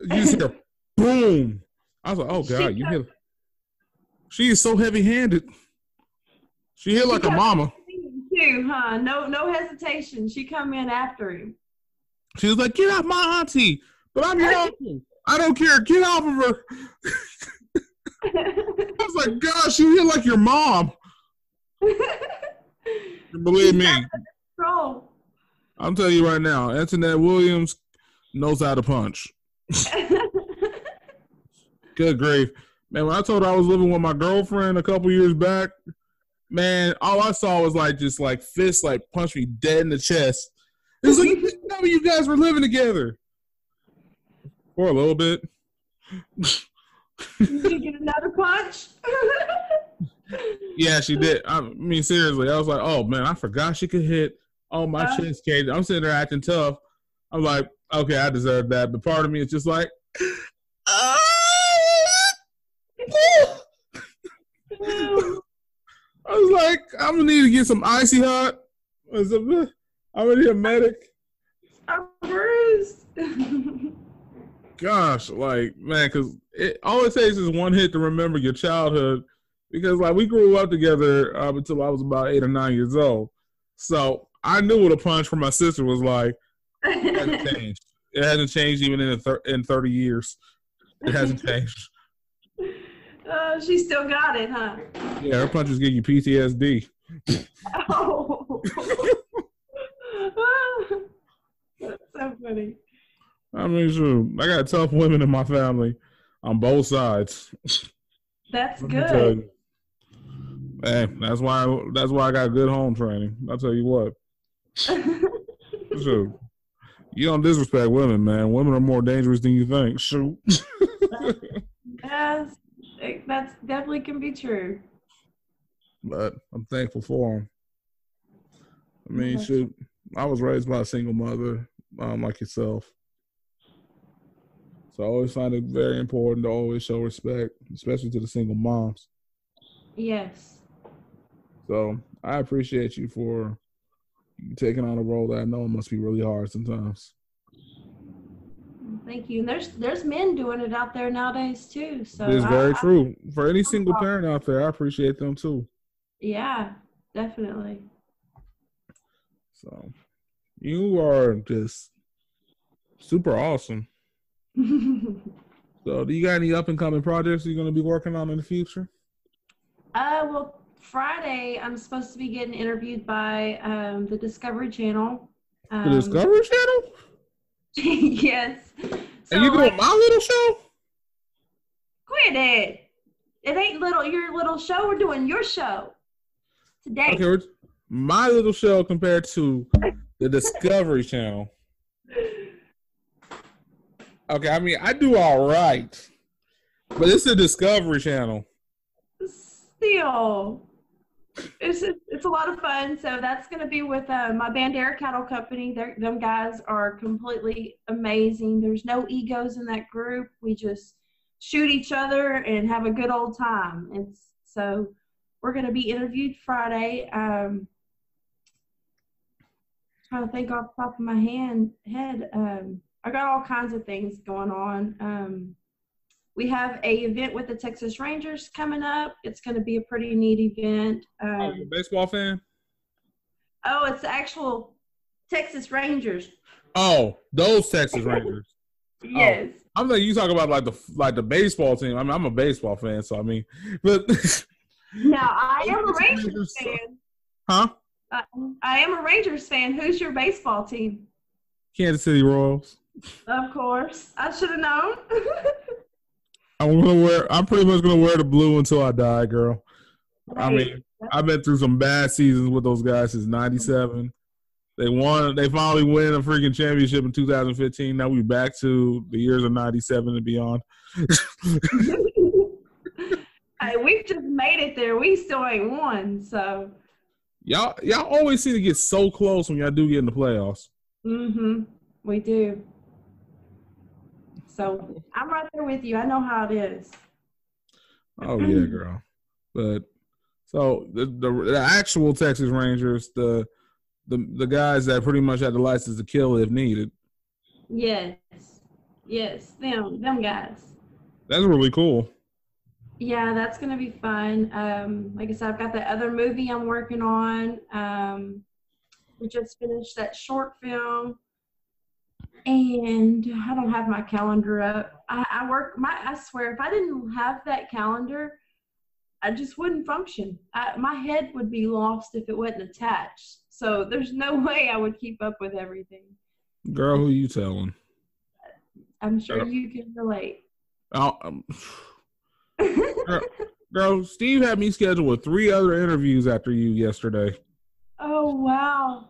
Speaker 1: You just hear boom. I was like, "Oh god, you hit." She is so heavy-handed. She hit like a mama.
Speaker 2: Too, huh? No, no hesitation. She come in after him.
Speaker 1: She was like, "Get off my auntie!" But I'm your uncle. I don't care. Get off of her. I was like, "Gosh, you hit like your mom." Believe me. I'm telling you right now, Antoinette Williams knows how to punch. Good grief. Man, when I told her I was living with my girlfriend a couple years back, man, all I saw was like just like fists like punch me dead in the chest. It was like you tell you guys were living together. For a little bit.
Speaker 2: Did you get another punch?
Speaker 1: yeah, she did. I mean, seriously, I was like, oh man, I forgot she could hit. Oh my
Speaker 2: Uh.
Speaker 1: chest cage. I'm sitting there acting tough. I'm like, okay, I deserve that. But part of me is just like, "Ah." I was like, I'm gonna need to get some icy hot. I'm gonna need a medic.
Speaker 2: I'm bruised.
Speaker 1: Gosh, like man, because it all it takes is one hit to remember your childhood. Because like we grew up together uh, until I was about eight or nine years old, so I knew what a punch from my sister was like. It hasn't changed. It hasn't changed even in a thir- in thirty years. It hasn't changed.
Speaker 2: Uh, she still got it, huh?
Speaker 1: Yeah, her punches give you PTSD.
Speaker 2: Oh. That's so funny.
Speaker 1: I mean, sure, I got tough women in my family on both sides.
Speaker 2: That's
Speaker 1: Let me tell
Speaker 2: good.
Speaker 1: Hey, that's why that's why I got good home training. I'll tell you what. Sure. You don't disrespect women, man. Women are more dangerous than you think. Shoot.
Speaker 2: yes, that's definitely can be true.
Speaker 1: but I'm thankful for them. I mean,
Speaker 2: Okay.
Speaker 1: shoot, I was raised by a single mother, um, like yourself. So I always find it very important to always show respect, especially to the single moms.
Speaker 2: Yes.
Speaker 1: So I appreciate you for taking on a role that I know must be really hard sometimes.
Speaker 2: Thank you. And there's there's men doing it out there nowadays too. So
Speaker 1: it's very
Speaker 2: I-
Speaker 1: true. For any single parent out there, I appreciate them too.
Speaker 2: yeah, definitely.
Speaker 1: So you are just super awesome. So do you got any up and coming projects you're gonna be working on in the future?
Speaker 2: Uh, well, Friday I'm supposed to be getting interviewed by um, the Discovery Channel.
Speaker 1: The
Speaker 2: Um,
Speaker 1: Discovery Channel?
Speaker 2: yes. So,
Speaker 1: and you doing
Speaker 2: like,
Speaker 1: my little show?
Speaker 2: quit it. It ain't little your little show. We're doing your show today.
Speaker 1: Okay, we're- my little show compared to the Discovery Channel. Okay, I mean I do all right, but it's the Discovery Channel.
Speaker 2: Still, it's just, it's a lot of fun. So that's going to be with uh, my Bandera Cattle Company. They're, them guys are completely amazing. There's no egos in that group. We just shoot each other and have a good old time. It's so we're going to be interviewed Friday. Um, trying to think off the top of my hand head. Um, I got all kinds of things going on. Um, we have a event with the Texas Rangers coming up. It's going to be a pretty neat event. Um,
Speaker 1: oh, baseball fan?
Speaker 2: Oh, it's the actual Texas Rangers.
Speaker 1: Oh, those Texas Rangers.
Speaker 2: yes.
Speaker 1: Oh, I'm like you talk about like the like the baseball team. I mean, I'm a baseball fan, so I mean, but
Speaker 2: no, I am a Rangers fan.
Speaker 1: Huh?
Speaker 2: Uh, I am a Rangers fan. Who's your baseball team?
Speaker 1: Kansas City Royals.
Speaker 2: Of course, I should have known.
Speaker 1: I'm gonna wear. I'm pretty much gonna wear the blue until I die, girl. Right. I mean, I've been through some bad seasons with those guys since '97. They won. They finally win a freaking championship in 2015. Now we back to the years of '97 and beyond.
Speaker 2: hey, we've just made it there. We still ain't won, so.
Speaker 1: Y'all, y'all always seem to get so close when y'all do get in the playoffs.
Speaker 2: Mm-hmm. We do. So I'm right there with you. I know how it is.
Speaker 1: Oh yeah, girl. But so the, the the actual Texas Rangers, the the the guys that pretty much had the license to kill if needed.
Speaker 2: Yes, yes, them them guys.
Speaker 1: That's really cool.
Speaker 2: Yeah, that's gonna be fun. Um, like I said, I've got the other movie I'm working on. Um, we just finished that short film, and I don't have my calendar up. I, I work my. I swear, if I didn't have that calendar, I just wouldn't function. I, my head would be lost if it wasn't attached. So there's no way I would keep up with everything.
Speaker 1: Girl, who you telling?
Speaker 2: I'm sure girl. you can relate.
Speaker 1: Oh, um, girl, girl, Steve had me scheduled with three other interviews after you yesterday.
Speaker 2: Oh wow.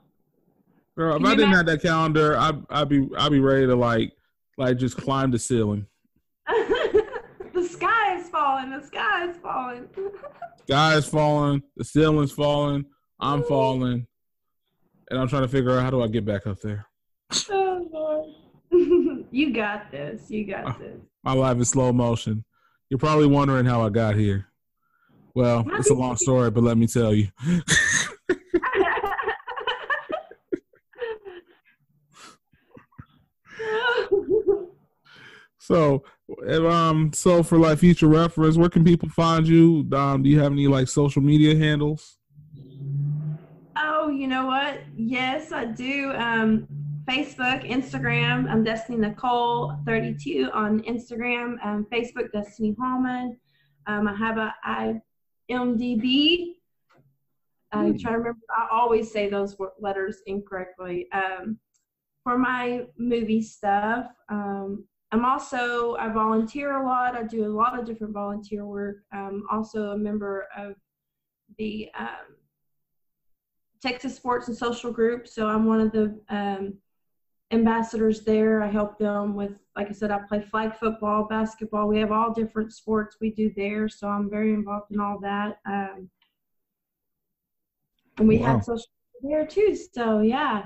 Speaker 1: Girl, if I didn't have that calendar, I I'd be I'd be ready to like like just climb the ceiling.
Speaker 2: the sky is falling. The sky is falling.
Speaker 1: sky is falling. The ceiling's falling. I'm falling and I'm trying to figure out how do I get back up there.
Speaker 2: Oh Lord, you got this. You got uh, this.
Speaker 1: My life is slow motion. You're probably wondering how I got here. Well, it's a long story, but let me tell you. So, um, so for like future reference, where can people find you? Um, do you have any like social media handles?
Speaker 2: Oh, you know what? Yes, I do. Um, Facebook, Instagram. I'm Destiny Nicole 32 on Instagram. Um, Facebook, Destiny Hallman. Um, I have a IMDb. I mm. try to remember. I always say those letters incorrectly. Um, for my movie stuff, um, I'm also I volunteer a lot. I do a lot of different volunteer work. I'm also a member of the um, Texas Sports and Social Group. So I'm one of the um, ambassadors there. I help them with, like I said, I play flag football, basketball. We have all different sports we do there. So I'm very involved in all that. Um, and we wow. have social there too. So yeah.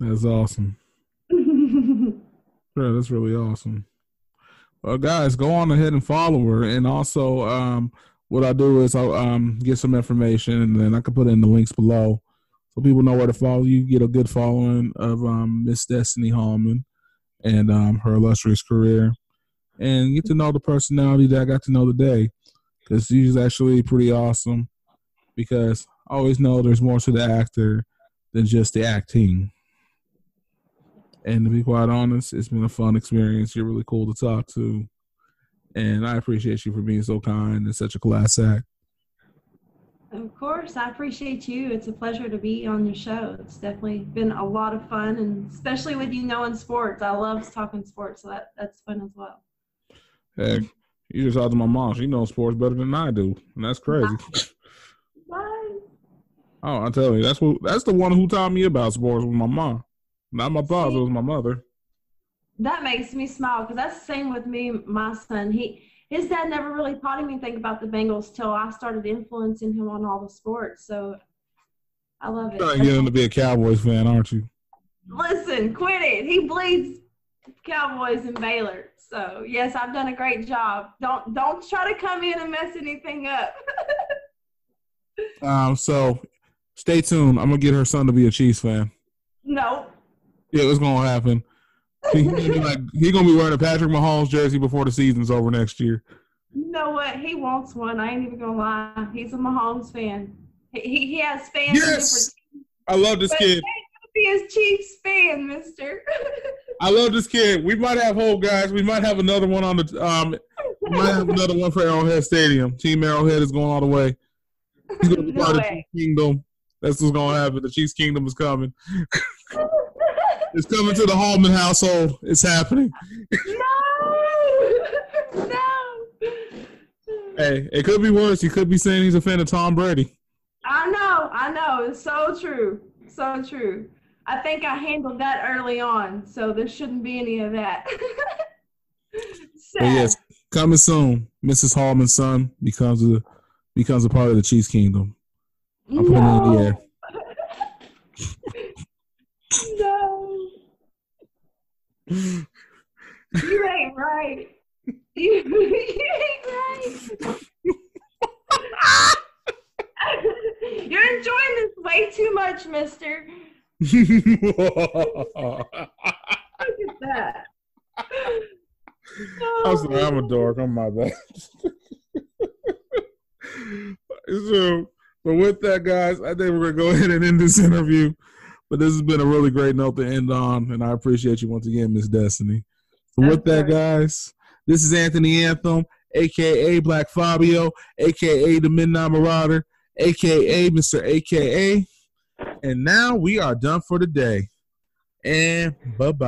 Speaker 1: That's awesome. yeah, that's really awesome. Well, guys, go on ahead and follow her, and also um, what I do is I'll um, get some information and then I can put in the links below so people know where to follow you, get a good following of um, Miss Destiny Hallman and um, her illustrious career, and get to know the personality that I got to know today because she's actually pretty awesome. Because I always know there's more to the actor than just the acting. And to be quite honest, it's been a fun experience. You're really cool to talk to. And I appreciate you for being so kind and such a class act.
Speaker 2: Of course, I appreciate you. It's a pleasure to be on your show. It's definitely been a lot of fun, and especially with you knowing sports. I love talking sports, so that, that's fun as well.
Speaker 1: Heck, you just talked to my mom. She knows sports better than I do, and that's crazy. Bye. Oh, I tell you, that's what that's the one who taught me about sports with my mom. Not my father, it was my mother
Speaker 2: that makes me smile because that's the same with me. My son, he his dad never really taught him anything about the Bengals till I started influencing him on all the sports. So I love it.
Speaker 1: You're getting to be a Cowboys fan, aren't you?
Speaker 2: Listen, quit it. He bleeds Cowboys and Baylor. So yes, I've done a great job. Don't don't try to come in and mess anything up.
Speaker 1: um, so stay tuned. I'm gonna get her son to be a Chiefs fan.
Speaker 2: No.
Speaker 1: Yeah, it's gonna happen. He's gonna be like he's gonna be wearing a Patrick Mahomes jersey before the season's over next year.
Speaker 2: You know what? He wants one. I ain't even gonna lie. He's a Mahomes fan. He he has fans.
Speaker 1: Yes, I love this kid.
Speaker 2: Be his Chiefs fan, Mister.
Speaker 1: I love this kid. We might have whole guys. We might have another one on the. Um, we might have another one for Arrowhead Stadium. Team Arrowhead is going all the way. He's gonna be
Speaker 2: No
Speaker 1: part of the. Chiefs Kingdom. That's what's gonna happen. The Chiefs Kingdom is coming. It's coming to the Hallman household. It's happening.
Speaker 2: no, no.
Speaker 1: Hey, it could be worse. He could be saying he's a fan of Tom Brady.
Speaker 2: I know, I know. It's so true. So true. I think I handled that early on, so there shouldn't be any of that.
Speaker 1: Yes, coming soon. Mrs. Hallman's son becomes a becomes a part of the Chiefs Kingdom. I'm putting it in the air.
Speaker 2: no. You ain't right. You, you ain't right. You're enjoying this way too much, mister. Look at that.
Speaker 1: I'm sorry, I'm a oh. dork. I'm my bad. so, but with that, guys, I think we're gonna go ahead and end this interview. But this has been a really great note to end on, and I appreciate you once again, Miss Destiny. So with that, guys, this is Anthony Anthem, aka Black Fabio, aka the Midnight Marauder, aka Mr. AKA. And now we are done for the day. And bye bye.